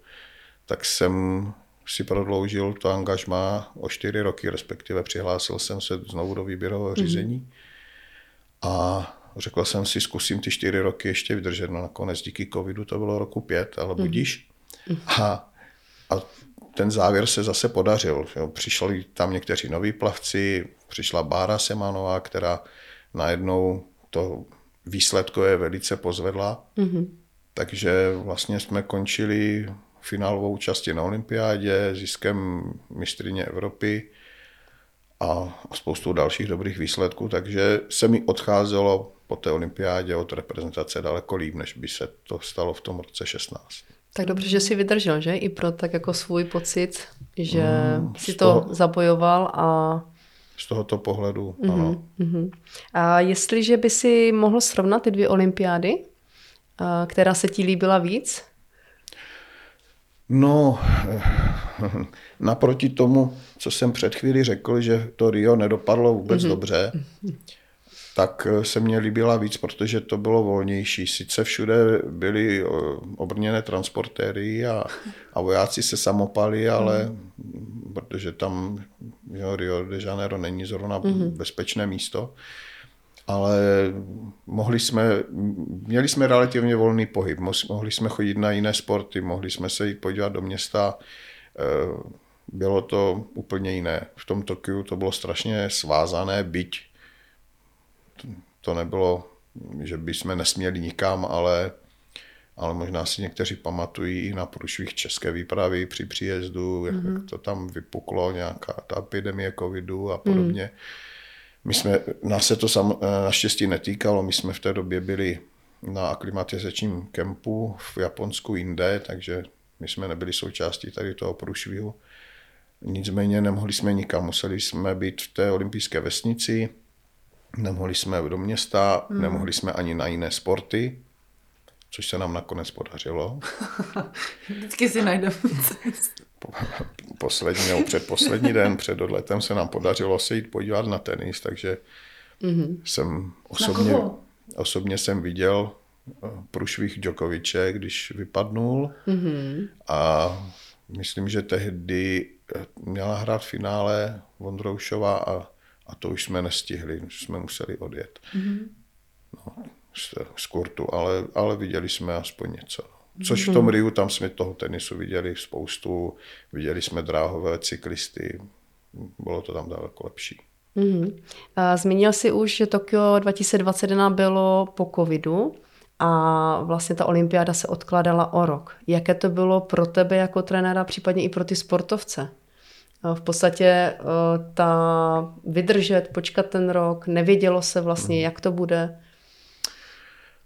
Speaker 4: Tak jsem si prodloužil to angažmá o čtyři roky, respektive přihlásil jsem se znovu do výběrového mhm. řízení. Mm. A řekl jsem si, zkusím ty čtyři roky ještě vydržet. No nakonec díky covidu to bylo roku pět, ale mhm. budíš. Mm. A, a ten závěr se zase podařil. Jo. Přišli tam někteří noví plavci, přišla Bára Semanová, která najednou to výsledkové velice pozvedla. Mm-hmm. Takže vlastně jsme končili finálovou části na olympiádě, ziskem mistrině Evropy a spoustu dalších dobrých výsledků, takže se mi odcházelo po té olympiádě od reprezentace daleko líp, než by se to stalo v tom roce 16.
Speaker 2: Tak dobře, že jsi vydržel, že? I pro tak jako svůj pocit, že mm, si to toho, zabojoval a...
Speaker 4: Z tohoto pohledu, mm-hmm, ano. Mm-hmm.
Speaker 2: A jestliže by si mohl srovnat ty dvě olympiády, která se ti líbila víc?
Speaker 4: No, naproti tomu, co jsem před chvíli řekl, že to Rio nedopadlo vůbec mm-hmm. dobře, tak eh, se mně líbila víc, protože to bylo volnější. Sice všude byly eh, obrněné transportéry a, a vojáci se samopali, ale mm. protože tam jo, Rio de Janeiro není zrovna mm-hmm. bezpečné místo, ale mohli jsme, měli jsme relativně volný pohyb, mohli jsme chodit na jiné sporty, mohli jsme se jít podívat do města, eh, bylo to úplně jiné. V tom Tokiu to bylo strašně svázané, byť to nebylo, že bychom nesměli nikam, ale, ale možná si někteří pamatují i na průšvih české výpravy při příjezdu, jak, mm-hmm. jak to tam vypuklo, nějaká ta epidemie covidu a podobně. Mm. My jsme, nás se to sam, naštěstí netýkalo, my jsme v té době byli na aklimatizačním kempu v Japonsku jinde, takže my jsme nebyli součástí tady toho průšvihu. nicméně nemohli jsme nikam, museli jsme být v té olympijské vesnici, nemohli jsme do města, hmm. nemohli jsme ani na jiné sporty, což se nám nakonec podařilo.
Speaker 3: Vždycky si najdeme
Speaker 4: Poslední, nebo předposlední den před odletem se nám podařilo se jít podívat na tenis, takže mm-hmm. jsem osobně, osobně jsem viděl eh, průšvih Djokoviče, když vypadnul mm-hmm. a myslím, že tehdy eh, měla hrát finále Vondroušova a, a to už jsme nestihli, už jsme museli odjet. Mm-hmm. No, z, z kurtu, ale, ale viděli jsme aspoň něco. Což v tom Riu, tam jsme toho tenisu viděli spoustu, viděli jsme dráhové cyklisty, bylo to tam daleko lepší.
Speaker 2: Mm-hmm. Zmínil jsi už, že Tokio 2021 bylo po covidu a vlastně ta olympiáda se odkládala o rok. Jaké to bylo pro tebe jako trenéra, případně i pro ty sportovce? V podstatě ta vydržet, počkat ten rok, nevědělo se vlastně, jak to bude.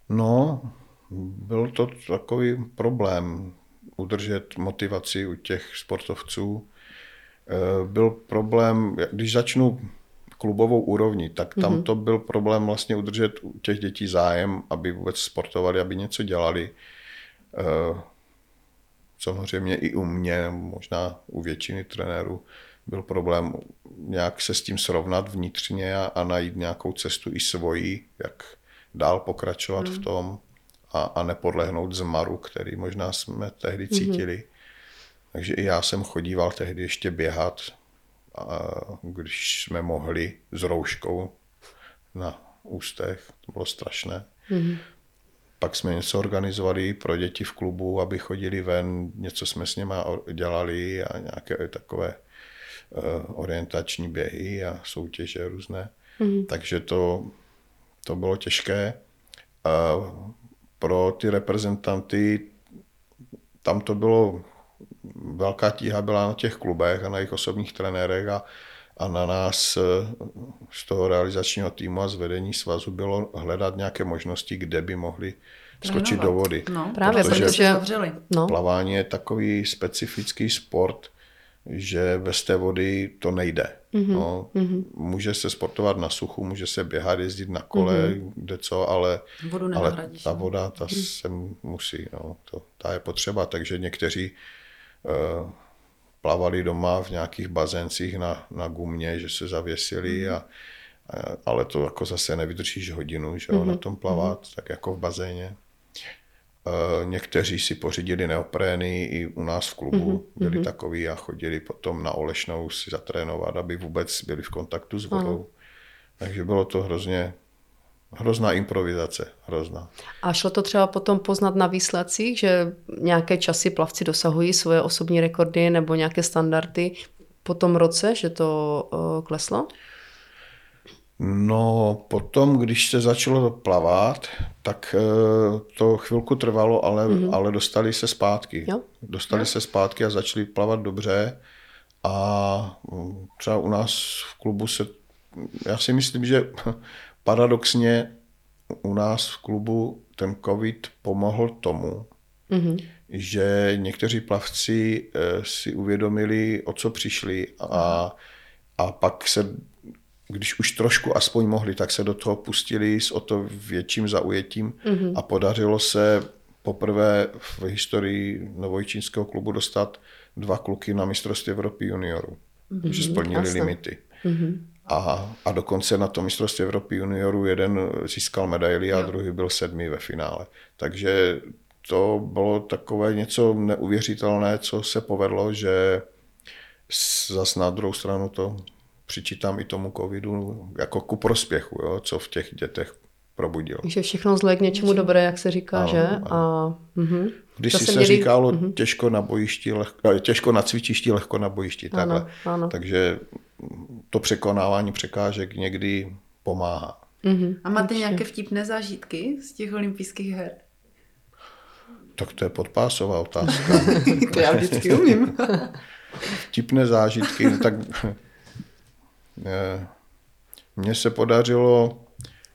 Speaker 4: No, byl to takový problém udržet motivaci u těch sportovců. Eh, byl problém, když začnu klubovou úrovni, tak tam mm-hmm. to byl problém vlastně udržet u těch dětí zájem, aby vůbec sportovali, aby něco dělali. Eh, samozřejmě i u mě, možná u většiny trenérů, byl problém nějak se s tím srovnat vnitřně a, a najít nějakou cestu i svoji, jak dál pokračovat mm. v tom a, a nepodlehnout zmaru, který možná jsme tehdy mhm. cítili. Mm-hmm. Takže i já jsem chodíval tehdy ještě běhat, a když jsme mohli s rouškou na ústech, to bylo strašné. Mm-hmm. Pak jsme něco organizovali pro děti v klubu, aby chodili ven, něco jsme s nimi dělali a nějaké takové uh, orientační běhy a soutěže různé. Mm-hmm. Takže to, to bylo těžké. Uh, pro ty reprezentanty tam to bylo, velká tíha byla na těch klubech a na jejich osobních trenérech a, a na nás eh, z toho realizačního týmu a z vedení svazu bylo hledat nějaké možnosti, kde by mohli skočit do vody.
Speaker 2: No, právě, protože, protože
Speaker 4: no. plavání je takový specifický sport, že bez té vody to nejde. Mm-hmm. No, mm-hmm. Může se sportovat na suchu, může se běhat, jezdit na kole, mm-hmm. kde co, ale, ale ta no. voda, ta mm-hmm. se musí, no, to, ta je potřeba, takže někteří uh, plavali doma v nějakých bazéncích na, na gumě, že se zavěsili, mm-hmm. a, a, ale to jako zase nevydržíš hodinu, že mm-hmm. na tom plavat, mm-hmm. tak jako v bazéně. Eh, někteří si pořídili neoprény i u nás v klubu, mm-hmm. byli takový a chodili potom na Olešnou si zatrénovat, aby vůbec byli v kontaktu s vodou. Mm. Takže bylo to hrozně, hrozná improvizace, hrozná.
Speaker 2: A šlo to třeba potom poznat na výsledcích, že nějaké časy plavci dosahují svoje osobní rekordy nebo nějaké standardy po tom roce, že to uh, kleslo?
Speaker 4: No, potom, když se začalo plavat, tak eh, to chvilku trvalo, ale, mm-hmm. ale dostali se zpátky. Jo? Dostali jo. se zpátky a začali plavat dobře. A mm, třeba u nás v klubu se, já si myslím, že paradoxně u nás v klubu ten covid pomohl tomu, mm-hmm. že někteří plavci eh, si uvědomili, o co přišli a, a pak se když už trošku aspoň mohli, tak se do toho pustili s o to větším zaujetím mm-hmm. a podařilo se poprvé v historii novojčínského klubu dostat dva kluky na mistrovství Evropy juniorů, mm-hmm. že splnili Jasne. limity. Mm-hmm. A, a dokonce na to mistrovství Evropy juniorů jeden získal medaili a jo. druhý byl sedmý ve finále. Takže to bylo takové něco neuvěřitelné, co se povedlo, že zas na druhou stranu to přičítám i tomu covidu jako ku prospěchu, jo, co v těch dětech probudil.
Speaker 2: Že všechno zlé k něčemu dobré, jak se říká, ano, že? Ano. A,
Speaker 4: uh-huh. Když si se měli... říkalo uh-huh. těžko na bojišti, lehko, eh, těžko na cvičišti, lehko na bojišti. Ano, takhle. Ano. Takže to překonávání překážek někdy pomáhá.
Speaker 3: Uh-huh. A máte Určitě. nějaké vtipné zážitky z těch olympijských her?
Speaker 4: Tak to je podpásová otázka.
Speaker 3: to já vždycky umím.
Speaker 4: Vtipné zážitky, no tak mně se podařilo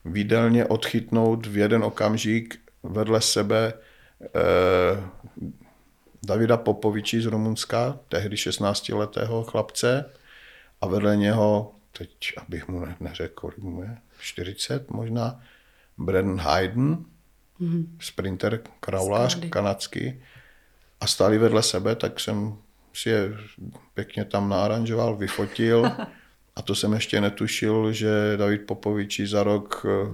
Speaker 4: výdelně odchytnout v jeden okamžik vedle sebe eh, Davida Popoviči z Rumunska, tehdy 16-letého chlapce a vedle něho, teď abych mu neřekl, kolik mu je, 40 možná, Brennan Hayden, mm-hmm. sprinter, kraulář kanadský a stáli vedle sebe, tak jsem si je pěkně tam naaranžoval, vyfotil a to jsem ještě netušil, že David Popoviči za rok eh,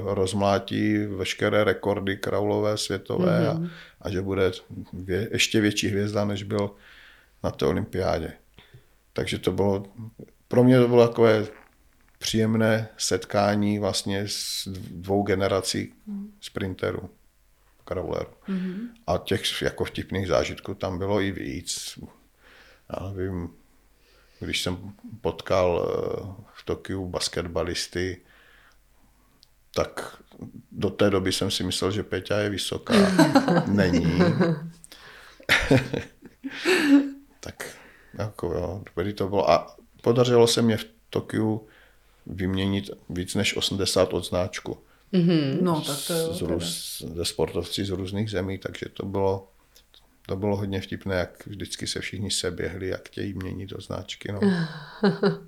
Speaker 4: rozmlátí veškeré rekordy kraulové světové mm-hmm. a, a že bude vě, ještě větší hvězda, než byl na té olympiádě. Takže to bylo, pro mě to bylo takové příjemné setkání vlastně s dvou generací sprinterů, kravlerů. Mm-hmm. A těch jako vtipných zážitků tam bylo i víc. Já nevím, když jsem potkal eh, v Tokiu basketbalisty, tak do té doby jsem si myslel, že Peťa je vysoká. Není. tak jako jo, to bylo. A podařilo se mě v Tokiu vyměnit víc než 80 odznáčku.
Speaker 3: Mm-hmm. No, tak to je
Speaker 4: z, růz, ze sportovci z různých zemí, takže to bylo, to bylo hodně vtipné, jak vždycky se všichni seběhli, jak chtějí měnit odznáčky. No.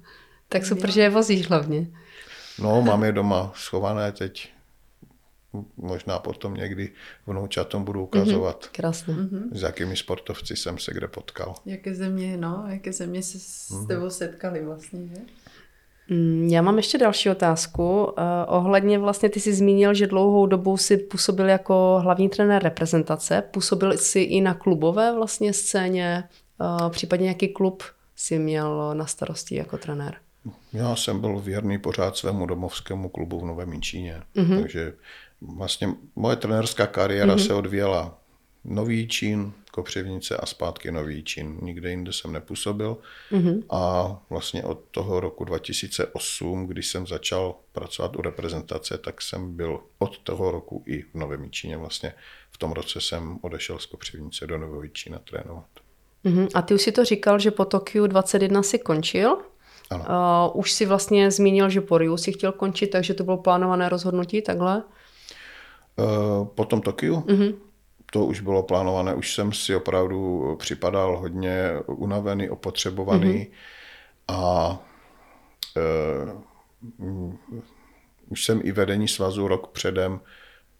Speaker 2: tak super, že je vozíš hlavně.
Speaker 4: No, mám je doma schované teď. Možná potom někdy vnoučatom budu ukazovat,
Speaker 2: mm-hmm, krásně.
Speaker 4: s jakými sportovci jsem se kde potkal.
Speaker 3: Jaké země, no, jaké země se s mm-hmm. tebou setkali vlastně, že?
Speaker 2: Mm, já mám ještě další otázku. Uh, ohledně vlastně ty jsi zmínil, že dlouhou dobu si působil jako hlavní trenér reprezentace. Působil jsi i na klubové vlastně scéně, uh, případně jaký klub si měl na starosti jako trenér?
Speaker 4: Já jsem byl věrný pořád svému domovskému klubu v Novém Číně. Mm-hmm. Takže vlastně moje trenérská kariéra mm-hmm. se odvíjela Nový Čín, Kopřivnice a zpátky Nový Čín. Nikde jinde jsem nepůsobil. Mm-hmm. A vlastně od toho roku 2008, když jsem začal pracovat u reprezentace, tak jsem byl od toho roku i v Novém Číně. Vlastně v tom roce jsem odešel z Kopřivnice do Nového Čína trénovat.
Speaker 2: Mm-hmm. A ty už si to říkal, že po Tokiu 21 si končil?
Speaker 4: Ano.
Speaker 2: Uh, už si vlastně zmínil, že po Riu si chtěl končit, takže to bylo plánované rozhodnutí takhle?
Speaker 4: Uh, po tom Tokiu? Mm-hmm to už bylo plánované, už jsem si opravdu připadal hodně unavený, opotřebovaný mm-hmm. a uh, už jsem i vedení svazu rok předem,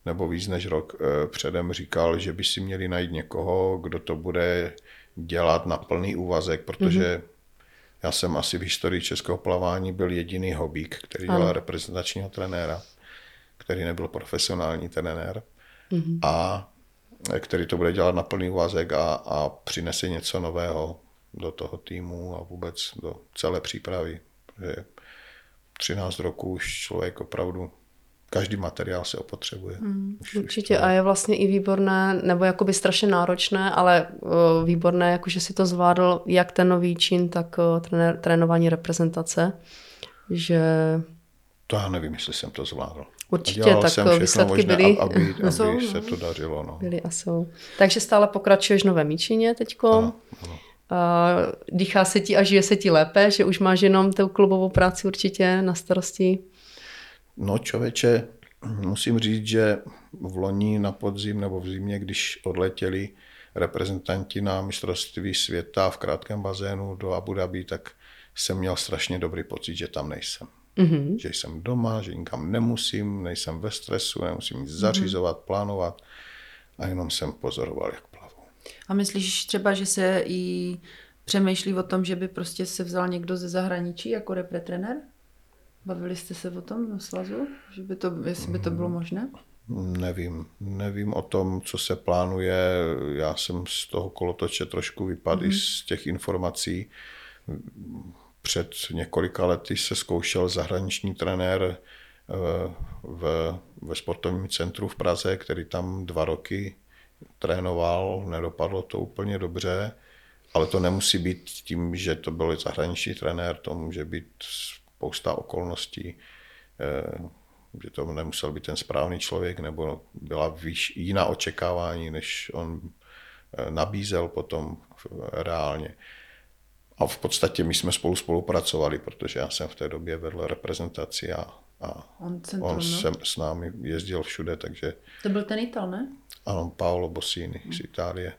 Speaker 4: nebo víc než rok uh, předem říkal, že by si měli najít někoho, kdo to bude dělat na plný úvazek, protože mm-hmm. já jsem asi v historii českého plavání byl jediný hobík, který dělal reprezentačního trenéra, který nebyl profesionální trenér. Mm-hmm. A který to bude dělat na plný úvazek a, a přinese něco nového do toho týmu a vůbec do celé přípravy. Že 13 roků už člověk opravdu každý materiál se opotřebuje.
Speaker 2: Už, určitě už to... a je vlastně i výborné, nebo jakoby strašně náročné, ale uh, výborné, jakože si to zvládl jak ten nový čin, tak uh, trenér, trénování reprezentace, že...
Speaker 4: To já nevím, jestli jsem to zvládl.
Speaker 2: Určitě, tak jsem výsledky možné, byly.
Speaker 4: Aby, aby jsou, se to dařilo. No.
Speaker 2: Byly a jsou. Takže stále pokračuješ v Nové Míčině teďko. Dýchá se ti a žije se ti lépe, že už máš jenom tu klubovou práci určitě na starosti?
Speaker 4: No člověče, musím říct, že v loni na podzim nebo v zimě, když odletěli reprezentanti na mistrovství světa v krátkém bazénu do Abu Dhabi, tak jsem měl strašně dobrý pocit, že tam nejsem. Mm-hmm. Že jsem doma, že nikam nemusím, nejsem ve stresu, nemusím nic zařizovat, mm-hmm. plánovat a jenom jsem pozoroval, jak plavou.
Speaker 3: A myslíš třeba, že se i přemýšlí o tom, že by prostě se vzal někdo ze zahraničí jako repretrenér? Bavili jste se o tom na svazu? Že by to, jestli by to bylo mm. možné?
Speaker 4: Nevím. Nevím o tom, co se plánuje. Já jsem z toho kolotoče trošku vypadl mm-hmm. z těch informací před několika lety se zkoušel zahraniční trenér eh, v, ve sportovním centru v Praze, který tam dva roky trénoval, nedopadlo to úplně dobře, ale to nemusí být tím, že to byl zahraniční trenér, to může být spousta okolností, eh, že to nemusel být ten správný člověk, nebo byla výš, jiná očekávání, než on eh, nabízel potom reálně. A v podstatě my jsme spolu spolupracovali, protože já jsem v té době vedl reprezentaci a, a on, centrum, on no? jsem s námi jezdil všude, takže...
Speaker 3: To byl ten Ital, ne?
Speaker 4: Ano, Paolo Bossini mm. z Itálie.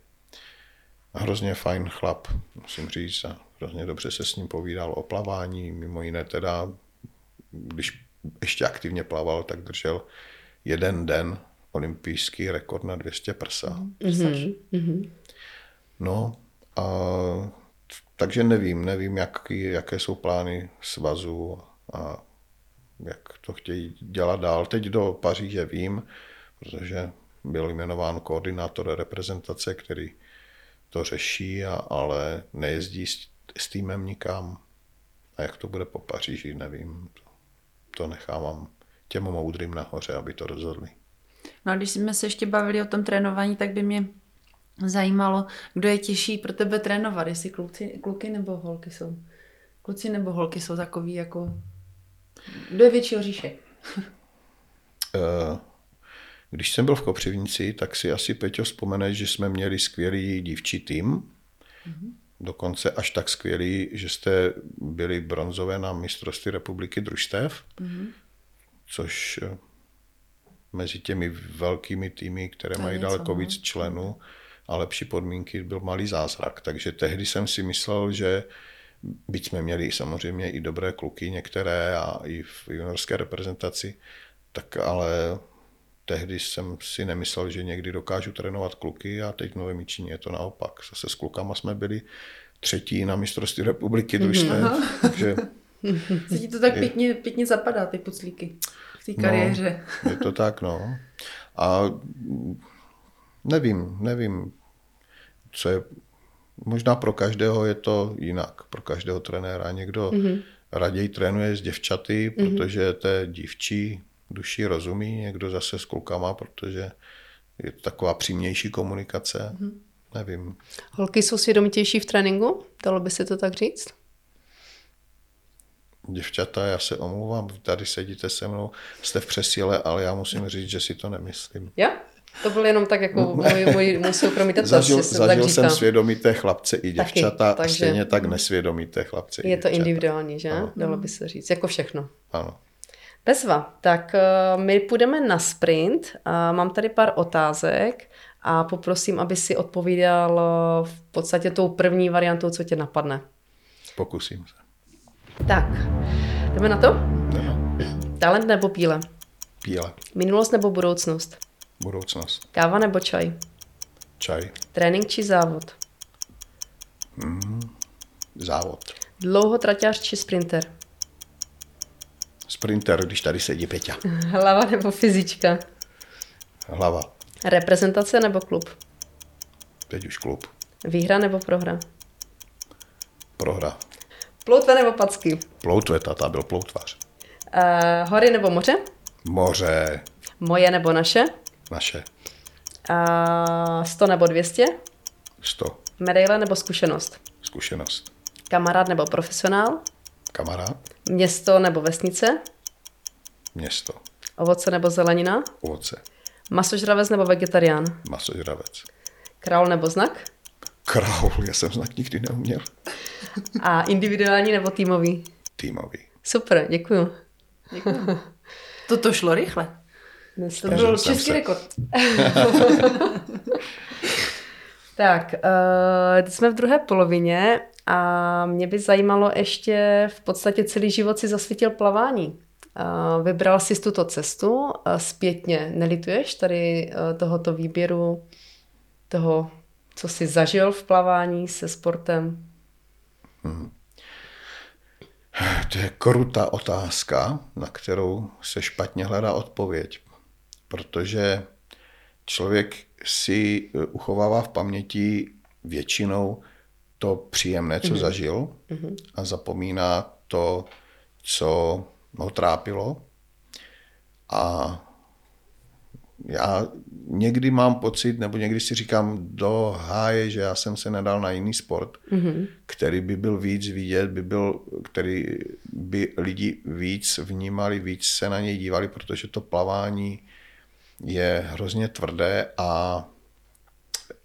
Speaker 4: hrozně fajn chlap, musím říct, a hrozně dobře se s ním povídal o plavání, mimo jiné teda, když ještě aktivně plaval, tak držel jeden den olympijský rekord na 200 prsa. Mm-hmm. No a takže nevím, nevím, jaký, jaké jsou plány svazu a jak to chtějí dělat dál. Teď do Paříže vím, protože byl jmenován koordinátor reprezentace, který to řeší, a, ale nejezdí s, s týmem nikam. A jak to bude po Paříži, nevím. To, to nechávám těm moudrým nahoře, aby to rozhodli.
Speaker 3: No a když jsme se ještě bavili o tom trénování, tak by mě zajímalo, kdo je těžší pro tebe trénovat, jestli kluci, kluky nebo holky jsou. Kluci nebo holky jsou takový jako... Kdo je větší oříšek?
Speaker 4: Eh, když jsem byl v Kopřivnici, tak si asi Peťo vzpomene, že jsme měli skvělý dívčí tým. Mm-hmm. Dokonce až tak skvělý, že jste byli bronzové na mistrovství republiky družstev, mm-hmm. což eh, mezi těmi velkými týmy, které to mají daleko no. víc členů a lepší podmínky, byl malý zázrak. Takže tehdy jsem si myslel, že byť jsme měli samozřejmě i dobré kluky některé a i v juniorské reprezentaci, tak ale tehdy jsem si nemyslel, že někdy dokážu trénovat kluky a teď v Nové Míčině je to naopak. Zase s klukama jsme byli třetí na mistrovství republiky družstev, mm-hmm. takže...
Speaker 3: Se ti to tak pěkně, pěkně zapadá, ty puclíky v té no, kariéře.
Speaker 4: No, je to tak, no. A nevím, nevím, co je, možná pro každého je to jinak, pro každého trenéra. Někdo mm-hmm. raději trénuje s děvčaty, mm-hmm. protože té dívčí duši rozumí, někdo zase s klukama, protože je to taková přímější komunikace. Mm-hmm. Nevím.
Speaker 2: Holky jsou svědomitější v tréninku? Dalo by se to tak říct?
Speaker 4: Děvčata, já se omlouvám, tady sedíte se mnou, jste v přesíle, ale já musím říct, že si to nemyslím.
Speaker 2: Já? To byl jenom tak jako můj, můj, můj soukromý dotaz.
Speaker 4: Zažil, zažil tak jsem svědomité chlapce i děvčata, Taky, takže stejně tak nesvědomité chlapce
Speaker 2: Je to individuální, že? Ano. Dalo by se říct, jako všechno.
Speaker 4: Ano.
Speaker 2: Bezva, tak uh, my půjdeme na sprint. Mám tady pár otázek a poprosím, aby si odpovídal uh, v podstatě tou první variantou, co tě napadne.
Speaker 4: Pokusím se.
Speaker 2: Tak, jdeme na to?
Speaker 4: Jdeme.
Speaker 2: Talent nebo píle?
Speaker 4: Píle.
Speaker 2: Minulost nebo budoucnost?
Speaker 4: Budoucnost.
Speaker 2: Káva nebo čaj?
Speaker 4: Čaj.
Speaker 2: Trénink či závod?
Speaker 4: Mm, závod.
Speaker 2: Dlouho traťář či sprinter?
Speaker 4: Sprinter, když tady sedí Peťa.
Speaker 2: Hlava nebo fyzička?
Speaker 4: Hlava.
Speaker 2: Reprezentace nebo klub?
Speaker 4: Teď už klub.
Speaker 2: Výhra nebo prohra?
Speaker 4: Prohra.
Speaker 2: Ploutve nebo packy?
Speaker 4: Ploutve, tata byl ploutvař.
Speaker 2: Uh, hory nebo moře?
Speaker 4: Moře.
Speaker 2: Moje nebo naše?
Speaker 4: Naše.
Speaker 2: Uh, 100 nebo 200?
Speaker 4: 100.
Speaker 2: Medaile nebo zkušenost?
Speaker 4: Zkušenost.
Speaker 2: Kamarád nebo profesionál?
Speaker 4: Kamarád.
Speaker 2: Město nebo vesnice?
Speaker 4: Město.
Speaker 2: Ovoce nebo zelenina?
Speaker 4: Ovoce.
Speaker 2: Masožravec nebo vegetarián?
Speaker 4: Masožravec.
Speaker 2: Král nebo znak?
Speaker 4: Král, já jsem znak nikdy neuměl.
Speaker 2: A individuální nebo týmový?
Speaker 4: Týmový.
Speaker 2: Super, děkuju. děkuju.
Speaker 3: Toto šlo rychle.
Speaker 2: Dnes to byl český se. rekord. tak, uh, jsme v druhé polovině a mě by zajímalo ještě v podstatě celý život si zasvítil plavání. Uh, vybral jsi tuto cestu, uh, zpětně nelituješ tady uh, tohoto výběru, toho, co jsi zažil v plavání se sportem? Hmm.
Speaker 4: To je krutá otázka, na kterou se špatně hledá odpověď, protože člověk si uchovává v paměti většinou to příjemné, co mm-hmm. zažil mm-hmm. a zapomíná to, co ho trápilo. A já někdy mám pocit, nebo někdy si říkám do háje, že já jsem se nedal na jiný sport, mm-hmm. který by byl víc vidět, by byl, který by lidi víc vnímali, víc se na něj dívali, protože to plavání je hrozně tvrdé a,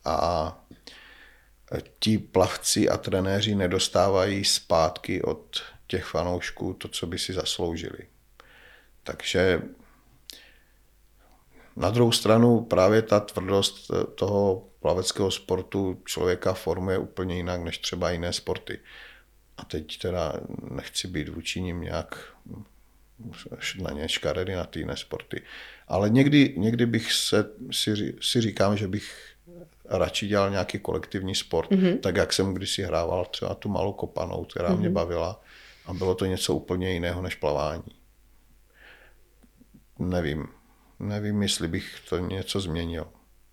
Speaker 4: a ti plavci a trenéři nedostávají zpátky od těch fanoušků to, co by si zasloužili. Takže na druhou stranu právě ta tvrdost toho plaveckého sportu člověka formuje úplně jinak než třeba jiné sporty. A teď teda nechci být vůči ním nějak na ně škaredy na ty jiné sporty. Ale někdy, někdy bych se, si, si říkám, že bych radši dělal nějaký kolektivní sport, mm-hmm. tak jak jsem kdysi hrával třeba tu malou kopanou, která mm-hmm. mě mhm. bavila a bylo to něco úplně jiného než plavání. Nevím. Nevím, jestli bych to něco změnil.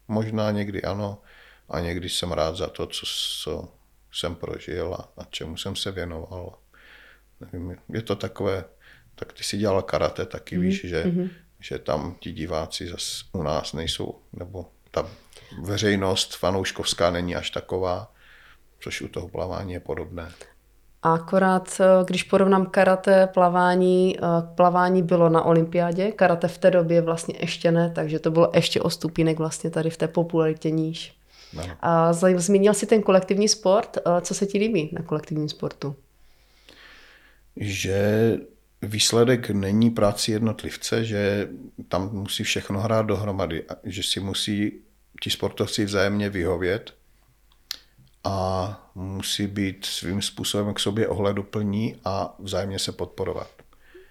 Speaker 4: Možná někdy ano a někdy jsem rád za to, co, co jsem prožil a, a čemu jsem se věnoval. Nevím, je to takové, tak ty si dělal karate, taky mm-hmm. víš, že, mm-hmm. Že tam ti diváci zase u nás nejsou, nebo ta veřejnost fanouškovská není až taková, což u toho plavání je podobné.
Speaker 2: A akorát, eh, když porovnám karate, plavání, eh, plavání bylo na olympiádě, karate v té době vlastně ještě ne, takže to bylo ještě o stupínek vlastně tady v té popularitě níž. No. A zmínil si ten kolektivní sport, eh, co se ti líbí na kolektivním sportu?
Speaker 4: Že výsledek není práci jednotlivce, že tam musí všechno hrát dohromady, že si musí ti sportovci vzájemně vyhovět a musí být svým způsobem k sobě ohleduplní a vzájemně se podporovat.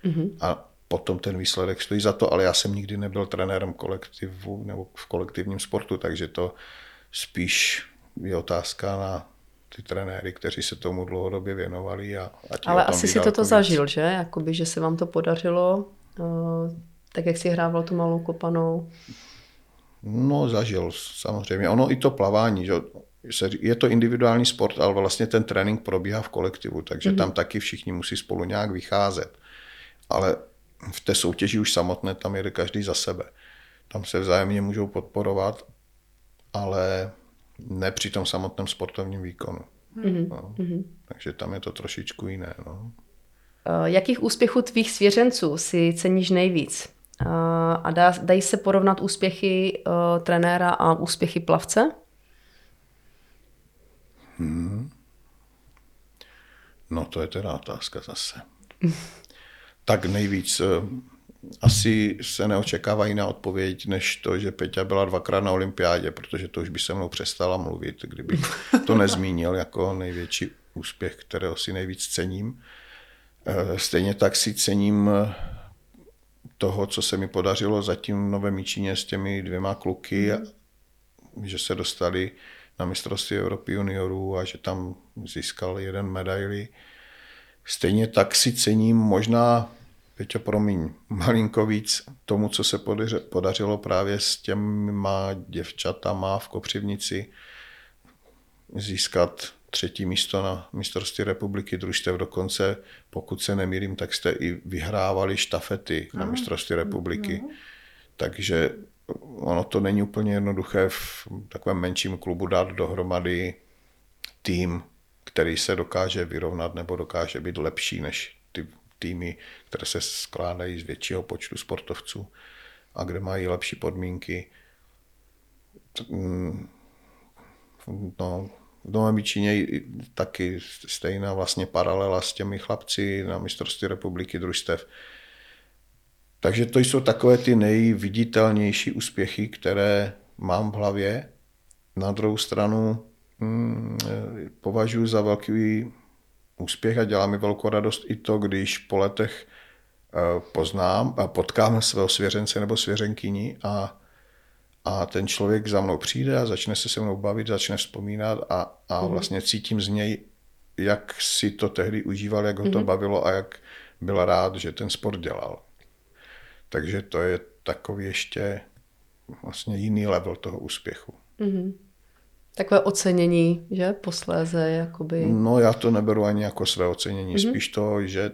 Speaker 4: Mm-hmm. A potom ten výsledek stojí za to, ale já jsem nikdy nebyl trenérem kolektivu nebo v kolektivním sportu, takže to spíš je otázka na ty trenéry, kteří se tomu dlouhodobě věnovali. A,
Speaker 2: a Ale asi si toto víc. zažil, že? Jakoby, že se vám to podařilo, uh, tak jak si hrával tu malou kopanou.
Speaker 4: No, zažil samozřejmě. Ono i to plavání, že je to individuální sport, ale vlastně ten trénink probíhá v kolektivu, takže mm-hmm. tam taky všichni musí spolu nějak vycházet. Ale v té soutěži už samotné tam jede každý za sebe. Tam se vzájemně můžou podporovat, ale ne při tom samotném sportovním výkonu. Mm-hmm. No. Mm-hmm. Takže tam je to trošičku jiné. No.
Speaker 2: Eh, jakých úspěchů tvých svěřenců si ceníš nejvíc? Eh, a dá, dají se porovnat úspěchy uh, trenéra a úspěchy plavce? Hmm.
Speaker 4: No to je teda otázka zase. tak nejvíc uh, asi se neočekává jiná odpověď, než to, že Peťa byla dvakrát na olympiádě, protože to už by se mnou přestala mluvit, kdybych to nezmínil jako největší úspěch, kterého si nejvíc cením. Stejně tak si cením toho, co se mi podařilo zatím v Nové Míčině s těmi dvěma kluky, mm. že se dostali na mistrovství Evropy juniorů a že tam získal jeden medaily. Stejně tak si cením možná, Peťo, promiň, malinko víc tomu, co se podařilo právě s těma děvčatama v Kopřivnici získat třetí místo na mistrovství republiky družstev. Dokonce, pokud se nemýlím, tak jste i vyhrávali štafety na mistrovství republiky. Takže ono to není úplně jednoduché v takovém menším klubu dát dohromady tým, který se dokáže vyrovnat nebo dokáže být lepší než týmy, které se skládají z většího počtu sportovců a kde mají lepší podmínky. Mm, no, v Novém Číně taky stejná vlastně paralela s těmi chlapci na mistrovství republiky družstev. Takže to jsou takové ty nejviditelnější úspěchy, které mám v hlavě. Na druhou stranu hmm, považuji za velký úspěch a dělá mi velkou radost i to, když po letech eh, poznám a potkám svého svěřence nebo svěřenkyni a a ten člověk za mnou přijde a začne se se mnou bavit, začne vzpomínat a, a mm. vlastně cítím z něj, jak si to tehdy užíval, jak ho to mm. bavilo a jak byl rád, že ten sport dělal. Takže to je takový ještě vlastně jiný level toho úspěchu. Mm.
Speaker 2: Takové ocenění, že posléze jakoby...
Speaker 4: No já to neberu ani jako své ocenění, mm. spíš to, že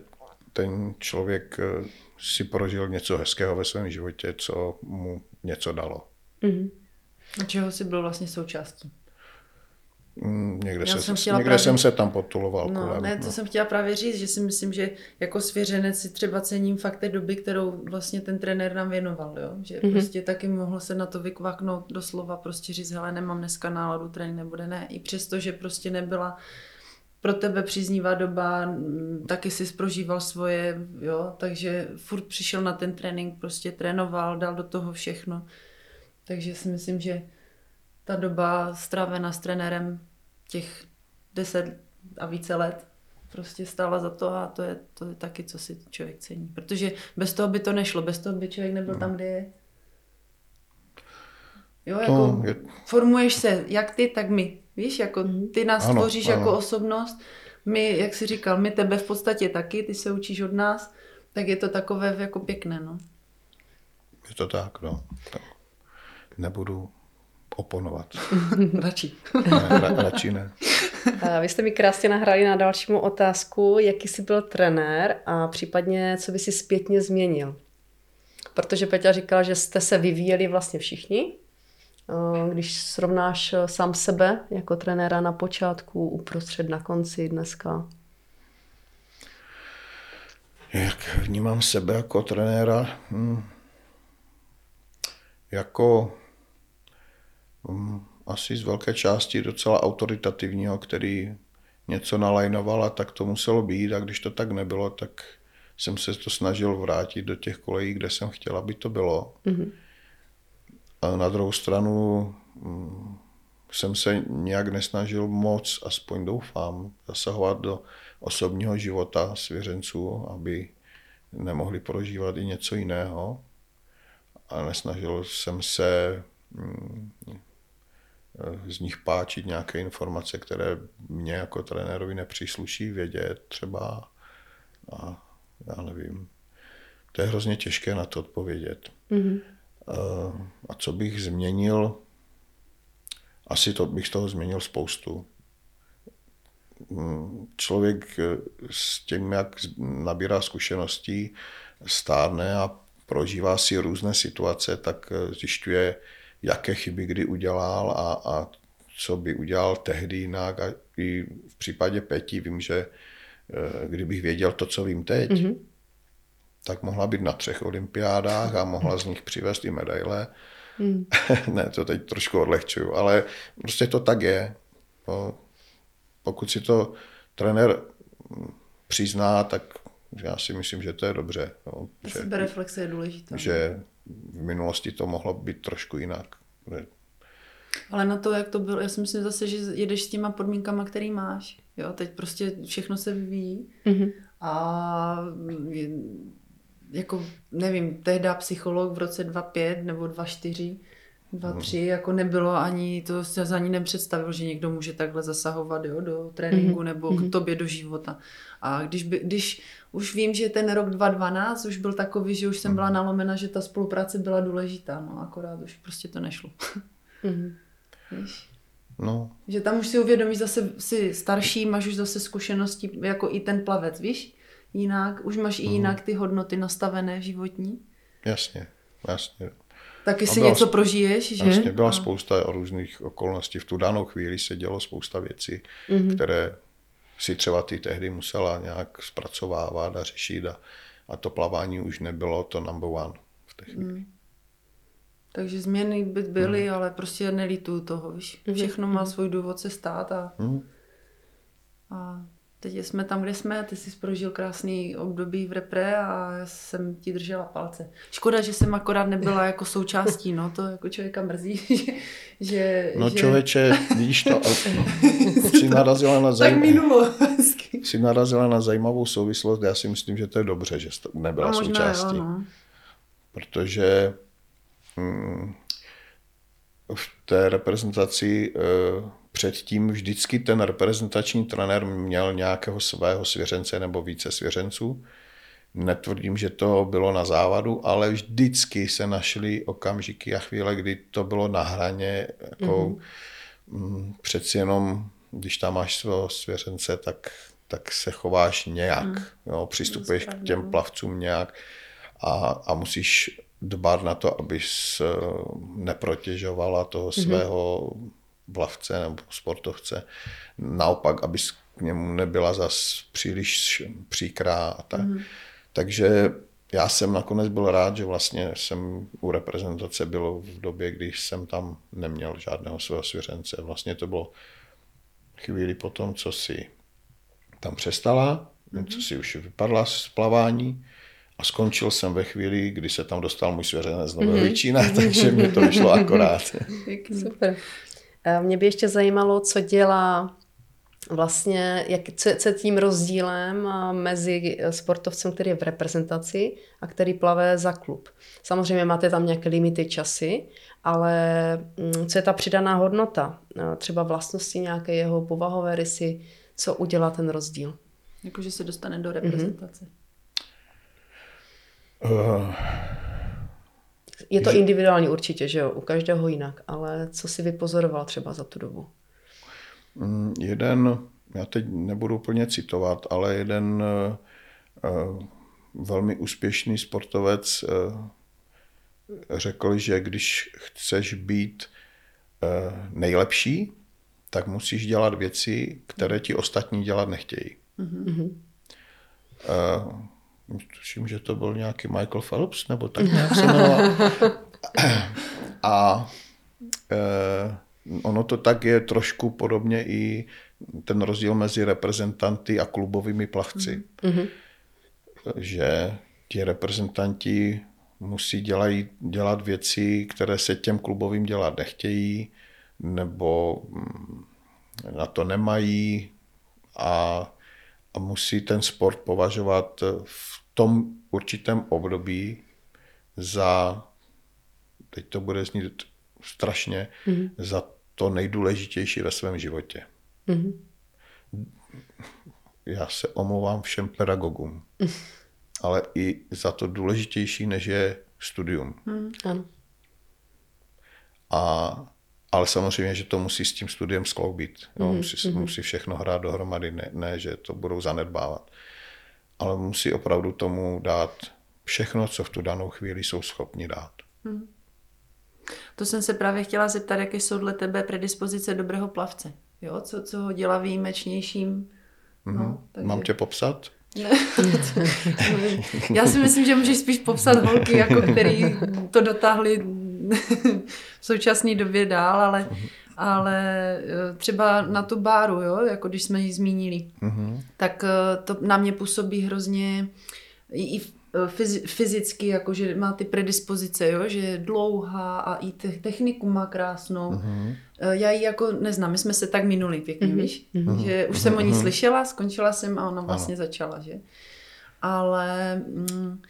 Speaker 4: ten člověk eh, si prožil něco hezkého ve svém životě, co mu něco dalo. Mm-hmm.
Speaker 3: A čeho jsi byl vlastně součástí?
Speaker 4: Mm, někde, Já se, jsem, někde právě... jsem se tam potuloval.
Speaker 3: No, kolem, ne, to no. jsem chtěla právě říct, že si myslím, že jako svěřenec si třeba cením fakt té doby, kterou vlastně ten trenér nám věnoval, jo? že mm-hmm. prostě taky mohlo se na to vykvaknout doslova, prostě říct, hele, nemám dneska náladu, trénink nebude, ne, i přesto, že prostě nebyla pro tebe příznivá doba, taky si prožíval svoje, jo, takže furt přišel na ten trénink, prostě trénoval, dal do toho všechno. Takže si myslím, že ta doba strávená s trenérem těch deset a více let prostě stála za to a to je, to je taky, co si člověk cení. Protože bez toho by to nešlo, bez toho by člověk nebyl tam, kde je. Jo, jako
Speaker 4: No, je-
Speaker 3: formuješ se, jak ty, tak my. Víš, jako ty nás
Speaker 4: Ano,
Speaker 3: tvoříš
Speaker 4: ano.
Speaker 3: jako osobnost, my, jak jsi říkal, my tebe v podstatě taky, ty se učíš od nás, tak je to takové jako pěkné, no.
Speaker 4: Je to tak, no. Tak nebudu oponovat.
Speaker 3: Radši.
Speaker 4: Ne, ra, radši ne.
Speaker 2: A Vy jste mi krásně nahráli na dalšímu otázku, jaký jsi byl trenér a případně co by si zpětně změnil. Protože Peťa říkala, že jste se vyvíjeli vlastně všichni. Když srovnáš eh, sám sebe jako trenéra na počátku, uprostřed, na konci dneska.
Speaker 4: Jak vnímám sebe jako trenéra? Hm. Jako asi z velké části docela autoritativního, který něco nalajnoval a tak to muselo být a když to tak nebylo, tak jsem se to snažil vrátit do těch kolejí, kde jsem chtěl, aby to bylo.
Speaker 2: Mhm.
Speaker 4: A na druhou stranu hm, jsem se nějak nesnažil moc, aspoň doufám, zasahovat do osobního života svěřenců, aby nemohli prožívat i něco jiného. A nesnažil jsem se hm, z nich páčit nějaké informace, které mě jako trenérovi nepřísluší vědět třeba. A já nevím. To je hrozně těžké na to odpovědět.
Speaker 2: Mhm.
Speaker 4: Eh, A co bych změnil? Asi to bych z toho změnil spoustu. Mm, Člověk eh, s tím, jak nabírá zkušeností, stárne a prožívá si různé situace, tak eh, zjišťuje, jaké chyby kdy udělal a, a co by udělal tehdy jinak. A i v případě Peti vím, že eh, kdybych věděl to, co vím teď, mm-hmm tak mohla být na třech olympiádách a mohla z nich přivést i medaile.
Speaker 2: Hmm.
Speaker 4: ne, to teď trošku odlehčuju, ale prostě to tak je. No, pokud si to trenér mm, přizná, tak já si myslím, že to je dobře. No, že,
Speaker 3: Sebereflexe je důležitá.
Speaker 4: že v minulosti to mohlo být trošku jinak. Že-
Speaker 3: Ale na to, jak to bylo, já si myslím zase, že jedeš s těma podmínkama, který máš. Jo, teď prostě všechno se vyvíjí
Speaker 2: Mhm.
Speaker 3: a je- jako, nevím, tehdy psycholog v roce 2.5 nebo 2.4, 2.3,
Speaker 4: Hmm.
Speaker 3: jako nebylo ani, to se ani nepředstavil, že někdo může takhle zasahovat jo, do tréninku
Speaker 2: Mhm.
Speaker 3: nebo k tobě do života. A když, by, když už vím, že ten rok 2012 už byl takový, že už jsem byla nalomena, že ta spolupráce byla důležitá, no akorát už prostě to nešlo.
Speaker 2: Mhm.
Speaker 3: Víš?
Speaker 4: No,
Speaker 3: Že tam už si uvědomíš zase, si starší, máš už zase zkušenosti, jako i ten plavec, víš? Jinak, už máš i
Speaker 4: Mhm.
Speaker 3: jinak ty hodnoty nastavené životní.
Speaker 4: jasně, jasně.
Speaker 3: Taky si něco
Speaker 4: sp-
Speaker 3: prožiješ, že?
Speaker 4: Vlastně byla
Speaker 3: A-
Speaker 4: spousta různých okolností. V tu danou chvíli se dělo spousta věcí,
Speaker 2: Mhm.
Speaker 4: mm-hmm. které si třeba ty tehdy musela nějak zpracovávat a řešit a, a to plavání už nebylo to number one v té chvíli. Mm.
Speaker 3: Takže změny by byly,
Speaker 4: Mhm.
Speaker 3: ale prostě nelituju toho, víš? Všechno má svůj důvod se stát a,
Speaker 4: Mm.
Speaker 3: a teď jsme tam, kde jsme, ty jsi prožil krásný období v repre a já jsem ti držela palce. Škoda, že jsem akorát nebyla jako součástí, no to jako člověka mrzí, že... že
Speaker 4: No
Speaker 3: že...
Speaker 4: člověče, vidíš to, jsi narazila na,
Speaker 3: hezky.
Speaker 4: jsi narazila na zajímavou souvislost. Já si myslím, že to je dobře, že jsi nebyla
Speaker 3: možná
Speaker 4: součástí.
Speaker 3: jo, no.
Speaker 4: protože mm, v té reprezentaci eh, předtím vždycky ten reprezentační trenér měl nějakého svého svěřence nebo více svěřenců. Netvrdím, že to bylo na závadu, ale vždycky se našly okamžiky a chvíle, kdy to bylo na hraně. Jako, mm. Přeci jenom, když tam máš svého svěřence, tak, tak se chováš nějak. Mm. Jo, přistupuješ k těm plavcům nějak a, a musíš dbát na to, abys eh, neprotěžovala toho svého vlavce nebo sportovce. Naopak, abys k němu nebyla zas příliš příkrá a tak. Mm. Takže já jsem nakonec byl rád, že vlastně jsem u reprezentace byl v době, když jsem tam neměl žádného svého svěřence. Vlastně to bylo chvíli potom, co si tam přestala, mm-hmm. co si už vypadla z plavání a skončil jsem ve chvíli, kdy se tam dostal můj svěřenec z Nového mm-hmm. Takže mě to vyšlo akorát.
Speaker 2: Super. Eh, mě by ještě zajímalo, co dělá vlastně, jak, co, co je tím rozdílem eh, mezi sportovcem, který je v reprezentaci a který plave za klub. Samozřejmě máte tam nějaké limity časy, ale mm, co je ta přidaná hodnota? Eh, třeba vlastnosti nějaké jeho povahové rysy, co udělá ten rozdíl?
Speaker 3: Jakože se dostane do reprezentace.
Speaker 2: Mm-hmm. Uh, je to že... individuální určitě, že jo? U každého jinak, ale co si vypozoroval třeba za tu dobu?
Speaker 4: Mm, jeden, já teď nebudu úplně citovat, ale jeden uh, velmi úspěšný sportovec uh, řekl, že když chceš být uh, nejlepší, tak musíš dělat věci, které ti ostatní dělat nechtějí. Mm-hmm. Uh, tuším, že to byl nějaký Michael Phelps, nebo tak nějak se jmenoval. A uh, ono to tak je trošku podobně i ten rozdíl mezi reprezentanty a klubovými plavci. Mm-hmm. Že ti reprezentanti musí dělají, dělat věci, které se těm klubovým dělat nechtějí, nebo mm, na to nemají a, a musí ten sport považovat v tom určitém období za, teď to bude znít strašně, mm-hmm. za to nejdůležitější ve svém životě. Mm-hmm. Já se omlouvám všem pedagogům, mm. ale i za to důležitější, než je studium.
Speaker 2: Mm, ano.
Speaker 4: A ale samozřejmě, že to musí s tím studiem skloubit. Jo? Mm-hmm. Musí, mm-hmm. musí všechno hrát dohromady, ne, ne, že to budou zanedbávat. Ale musí opravdu tomu dát všechno, co v tu danou chvíli jsou schopni dát. Mm.
Speaker 3: To jsem se právě chtěla zeptat, jaké jsou dle tebe predispozice dobrého plavce. Jo? Co, co ho dělá výjimečnějším?
Speaker 4: Mm-hmm. No, takže... Mám tě popsat?
Speaker 3: Já si myslím, že můžeš spíš popsat holky, jako který to dotáhli v současné době dál, ale, uh-huh. ale eh, třeba na tu báru, jo, jako když jsme ji zmínili, uh-huh. tak eh, to na mě působí hrozně i eh, fyzicky, jako že má ty predispozice, jo, že je dlouhá a i te- techniku má krásnou. Uh-huh. Já ji jako neznám, my jsme se tak minuli pěkně, uh-huh. víš, uh-huh. že už jsem uh-huh. o ní slyšela, skončila jsem a ona vlastně ano. začala, že. Ale... Mm,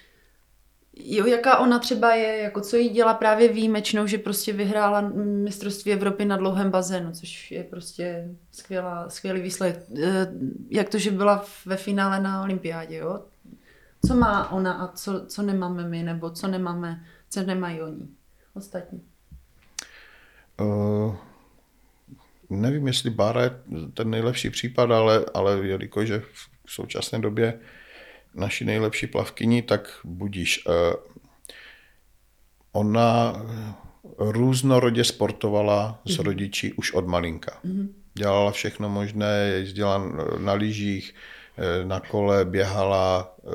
Speaker 3: Jo, jaká ona třeba je, jako co jí dělá právě výjimečnou, že prostě vyhrála mistrovství Evropy na dlouhém bazénu, což je prostě skvělá, skvělý výsledek. Eh, jak to, že byla ve finále na olympiádě, jo? Co má ona a co, co nemáme my, nebo co nemáme, co nemají oni, ostatní? Uh,
Speaker 4: nevím, jestli Bára je ten nejlepší případ, ale, ale jelikož je v současné době naši nejlepší plavkyni, tak budíš. Eh, ona různorodě sportovala s mhm. rodiči už od malinka. Mhm. Dělala všechno možné, jezdila na lyžích, eh, na kole, běhala. Eh,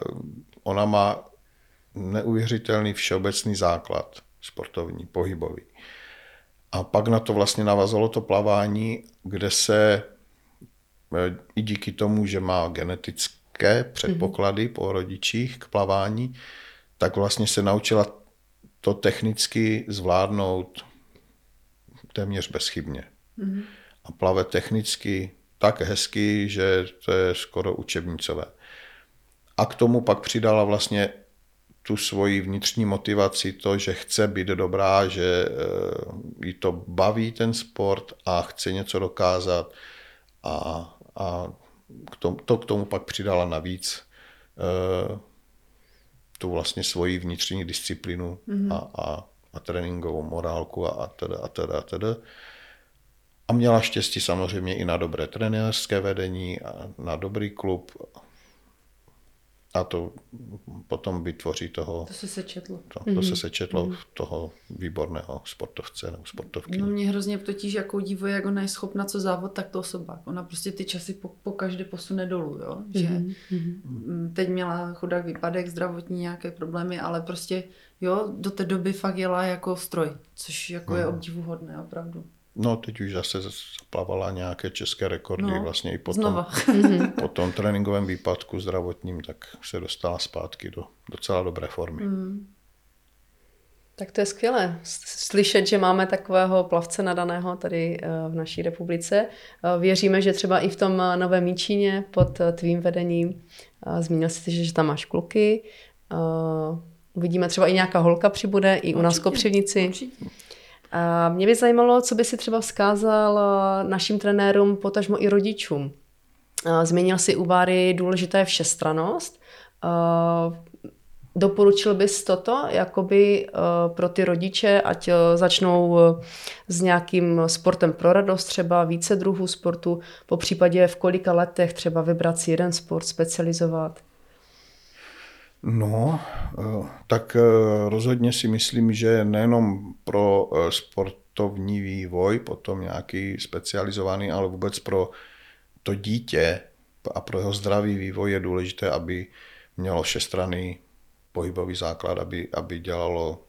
Speaker 4: ona má neuvěřitelný všeobecný základ sportovní, pohybový. A pak na to vlastně navazalo to plavání, kde se i díky tomu, že má genetický lehké předpoklady mm-hmm. po rodičích k plavání, tak vlastně se naučila to technicky zvládnout téměř bezchybně. Mm-hmm. A plave technicky tak hezky, že to je skoro učebnicové. A k tomu pak přidala vlastně tu svoji vnitřní motivaci, to, že chce být dobrá, že eh, jí to baví ten sport a chce něco dokázat a, a k tomu, to k tomu pak přidala navíc uh, tu vlastně svoji vnitřní disciplínu mm-hmm. a, a, a tréninkovou morálku a, a teda a teda a teda. A měla štěstí samozřejmě i na dobré trenérské vedení a na dobrý klub a to potom vytvoří toho...
Speaker 3: To se sečetlo.
Speaker 4: To, to mm-hmm. se mhm. sečetlo mm-hmm. toho výborného sportovce nebo sportovky.
Speaker 3: No mě hrozně totiž jako divo, jak ona je schopna co závod, tak to osoba. Ona prostě ty časy po, po každé posune dolů, jo. Že mm-hmm. teď měla chudák výpadek, zdravotní nějaké problémy, ale prostě jo, do té doby fakt jela jako stroj, což jako mm. je obdivuhodné opravdu.
Speaker 4: No, teď už zase zaplavala nějaké české rekordy no, vlastně i potom,
Speaker 3: znova.
Speaker 4: po tom tréninkovém výpadku zdravotním, tak se dostala zpátky do docela dobré formy. Mm.
Speaker 2: Tak to je skvělé. Slyšet, že máme takového plavce nadaného tady eh, v naší republice. Eh, věříme, že třeba i v tom eh, Novém Míčíně pod tvým vedením, zmínil jsi, že tam máš kluky, uvidíme třeba i nějaká holka přibude, i u nás Kopřivnici. A mě by zajímalo, co by si třeba vzkázal našim trenérům, potažmo i rodičům. Zmínil si u Váry důležitá je všestranost. Doporučil bys toto jakoby pro ty rodiče, ať začnou s nějakým sportem pro radost, třeba více druhů sportu, po případě v kolika letech třeba vybrat si jeden sport, specializovat?
Speaker 4: No, tak rozhodně si myslím, že nejenom pro sportovní vývoj, potom nějaký specializovaný, ale vůbec pro to dítě a pro jeho zdravý vývoj je důležité, aby mělo všestranný pohybový základ, aby, aby dělalo,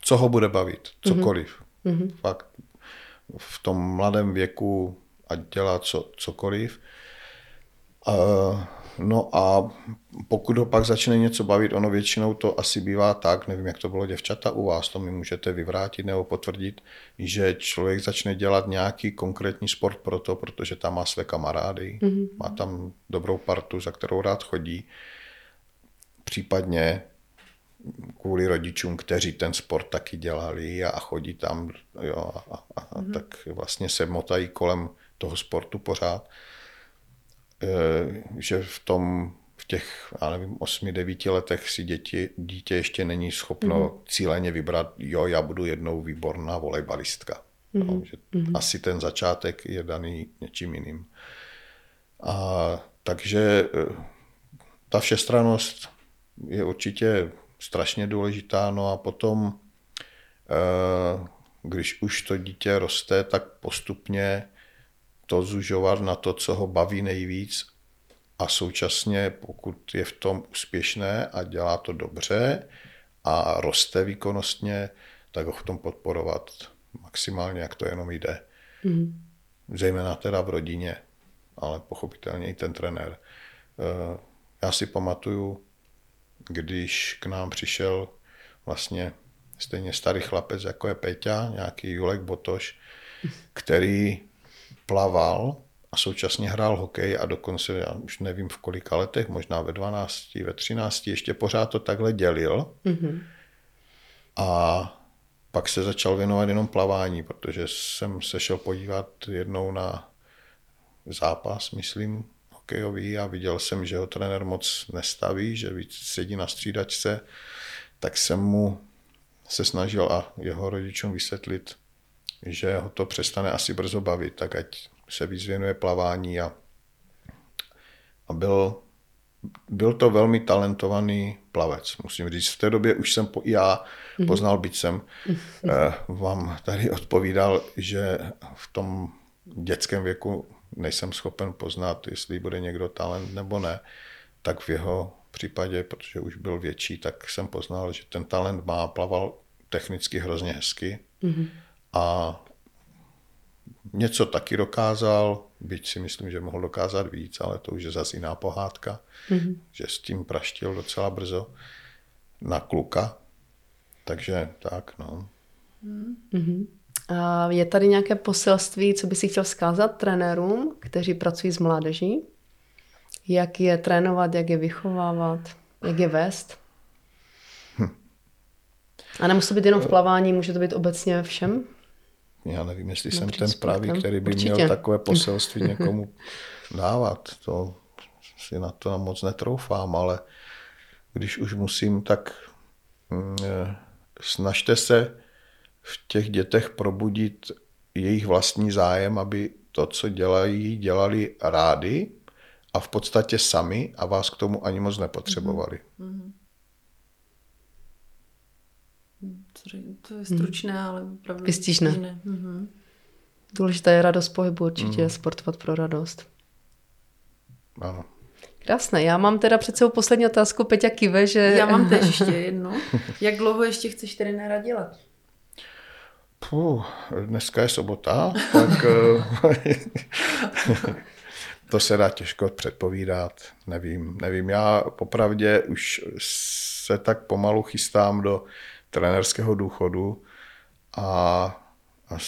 Speaker 4: co ho bude bavit, cokoliv. Mm-hmm. Fakt v tom mladém věku a dělá co, cokoliv. Uh, no a pokud ho pak začne něco bavit, ono většinou to asi bývá tak, nevím, jak to bylo děvčata u vás, to mi můžete vyvrátit nebo potvrdit, že člověk začne dělat nějaký konkrétní sport proto, protože tam má své kamarády, mm-hmm. má tam dobrou partu, za kterou rád chodí. Případně kvůli rodičům, kteří ten sport taky dělali a chodí tam, jo, a, a, mm-hmm. tak vlastně se motají kolem toho sportu pořád. E, že v tom, v těch, já nevím, 8-9 letech si děti, dítě ještě není schopno mm-hmm. cíleně vybrat, jo, já budu jednou výborná volejbalistka. Mm-hmm. No, že mm-hmm. Asi ten začátek je daný něčím jiným. A takže e, ta všestranost je určitě strašně důležitá. No a potom, eh, když už to dítě roste, tak postupně to zužovat na to, co ho baví nejvíc a současně, pokud je v tom úspěšné a dělá to dobře a roste výkonnostně, tak ho v tom podporovat maximálně, jak to jenom jde. Mm. Zejména teda v rodině, ale pochopitelně i ten trenér. Eh, já si pamatuju, když k nám přišel vlastně stejně starý chlapec, jako je Peťa, nějaký Julek Botoš, který plaval a současně hrál hokej a dokonce, já už nevím v kolika letech, možná ve 12, ve 13, ještě pořád to takhle dělil. Mm-hmm. A pak se začal věnovat jenom plavání, protože jsem se šel podívat jednou na zápas, myslím, hokejový a viděl jsem, že ho trenér moc nestaví, že víc sedí na střídačce, tak jsem mu se snažil a jeho rodičům vysvětlit, že ho to přestane asi brzo bavit, tak ať se víc věnuje plavání a, a byl, byl to velmi talentovaný plavec. Musím říct, v té době už jsem po, já mhm. poznal, byť jsem eh, vám tady odpovídal, že v tom dětském věku nejsem schopen poznat, jestli bude někdo talent nebo ne, tak v jeho případě, protože už byl větší, tak jsem poznal, že ten talent má, plaval technicky hrozně hezky mm-hmm. A něco taky dokázal, byť si myslím, že mohl dokázat víc, ale to už je zase jiná pohádka, mm-hmm. že s tím praštil docela brzo na kluka, takže tak, no.
Speaker 2: Mm-hmm. Je tady nějaké poselství, co by si chtěl vzkázat trenérům, kteří pracují s mládeží? Jak je trénovat, jak je vychovávat, jak je vést? Hm. A nemusí to být jenom v plavání, může to být obecně všem?
Speaker 4: Já nevím, jestli jsem ten pravý, který by Určitě. měl takové poselství někomu dávat. To si na to moc netroufám, ale když už musím, tak mm, eh, snažte se v těch dětech probudit jejich vlastní zájem, aby to, co dělají, dělali rádi a v podstatě sami a vás k tomu ani moc nepotřebovali. Mm-hmm.
Speaker 3: To je stručné, mm. ale opravdu
Speaker 2: Vystižné. Mm-hmm. Důležitá je radost pohybu, určitě mm. sportovat pro radost.
Speaker 4: Ano.
Speaker 2: Krásné. Já mám teda před sebou poslední otázku. Peťa Kive, že...
Speaker 3: Já mám teď ještě jednu. Jak dlouho ještě chceš trenéra dělat?
Speaker 4: Puh, dneska je sobota, tak eh, to se dá těžko předpovídat. Nevím, nevím. Já popravdě už se tak pomalu chystám do trenérského důchodu a, a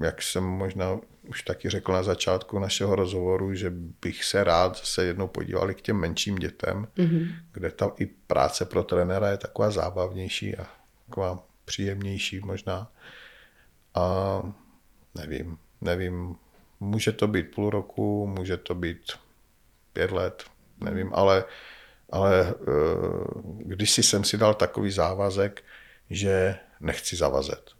Speaker 4: jak jsem možná už taky řekl na začátku našeho rozhovoru, že bych se rád zase jednou podívali k těm menším dětem, mm-hmm. kde ta i práce pro trenéra je taková zábavnější a taková příjemnější možná. A nevím, nevím, může to být půl roku, může to být pět let, nevím, ale, ale eh, když si jsem si dal takový závazek, že nechci zavazet.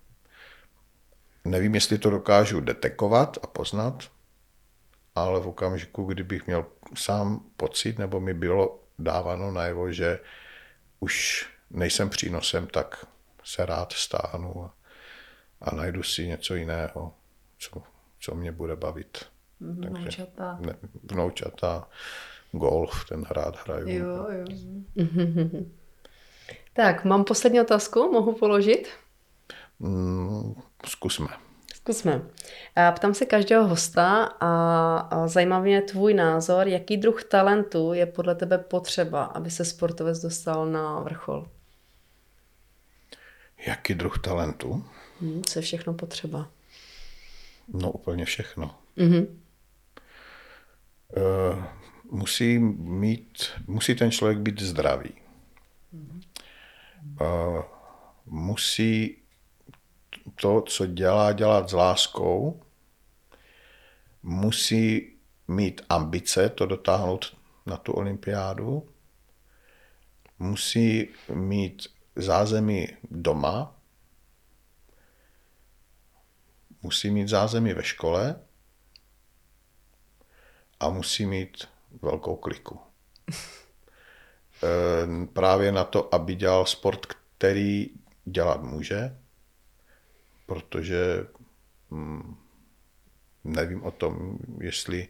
Speaker 4: Nevím, jestli to dokážu detekovat a poznat, ale v okamžiku, kdybych měl sám pocit, nebo mi bylo dáváno najevo, že už nejsem přínosem, tak se rád stáhnu a, a najdu si něco jiného, co, co mě bude bavit.
Speaker 3: Vnoučata.
Speaker 4: Ne, vnoučata, golf, ten hrát hraju.
Speaker 3: Jo, jo.
Speaker 2: Tak, mám poslední otázku, mohu položit?
Speaker 4: Mm, zkusme.
Speaker 2: Zkusme. Ptám se každého hosta a zajímá mě tvůj názor, jaký druh talentu je podle tebe potřeba, aby se sportovec dostal na vrchol?
Speaker 4: Jaký druh talentu?
Speaker 2: Hmm, co je všechno potřeba?
Speaker 4: No úplně všechno. Mm-hmm. Uh, musí mít, musí ten člověk být zdravý. Musí to, co dělá, dělat s láskou, musí mít ambice to dotáhnout na tu olympiádu, musí mít zázemí doma, musí mít zázemí ve škole. A musí mít velkou kliku. E, právě na to, aby dělal sport, který dělat může, protože hm, nevím o tom, jestli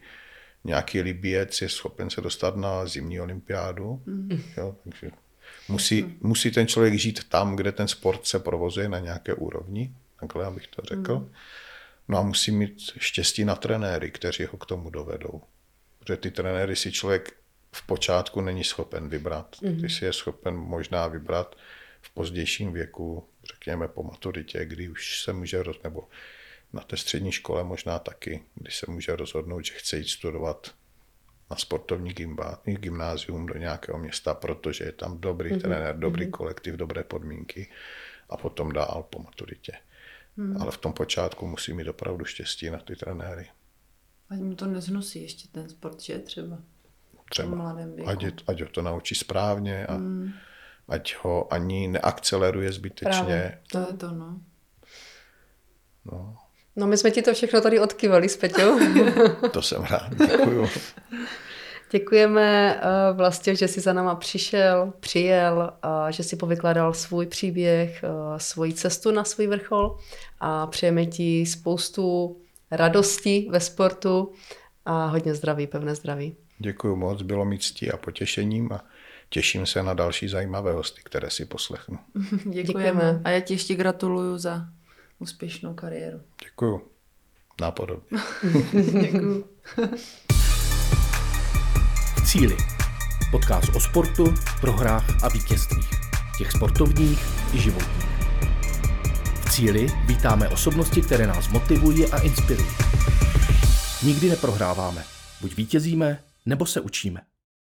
Speaker 4: nějaký Libiec je schopen se dostat na zimní olympiádu. Mm. Jo, takže musí, musí ten člověk žít tam, kde ten sport se provozuje na nějaké úrovni, takhle abych to řekl. Mm. No a musí mít štěstí na trenéry, kteří ho k tomu dovedou. Protože ty trenéry si člověk v počátku není schopen vybrat. Mm. Ty si je schopen možná vybrat v pozdějším věku, řekněme po maturitě, kdy už se může, roz, nebo na té střední škole možná taky, kdy se může rozhodnout, že chce jít studovat na sportovní gymnázium do nějakého města, protože je tam dobrý mm-hmm. trenér, dobrý mm-hmm. kolektiv, dobré podmínky a potom dál po maturitě. Mm. Ale v tom počátku musí mít opravdu štěstí na ty trenéry.
Speaker 3: Ať mu to neznosí ještě ten sport, že třeba.
Speaker 4: Třeba. Ať, je, ať ho to naučí správně a mm ať ho ani neakceleruje zbytečně. Právě,
Speaker 3: to je to, no.
Speaker 2: No. No my jsme ti to všechno tady odkyvali s Peťou.
Speaker 4: to jsem rád, děkuju.
Speaker 2: Děkujeme vlastně, že jsi za náma přišel, přijel, uh, že jsi povykládal svůj příběh, uh, svoji cestu na svůj vrchol a přejeme ti spoustu radosti ve sportu a hodně zdraví, pevné zdraví.
Speaker 4: Děkuji moc, bylo mi ctí a potěšením a těším se na další zajímavé hosty, které si poslechnu.
Speaker 3: Děkujeme. Děkujeme. A já ti ještě gratuluju za úspěšnou kariéru.
Speaker 4: Děkuju. Nápodobně.
Speaker 3: Děkuju.
Speaker 1: Cíly. Podcast o sportu, prohrách a vítězstvích. Těch sportovních i životních. V cíli vítáme osobnosti, které nás motivují a inspirují. Nikdy neprohráváme. Buď vítězíme, nebo se učíme.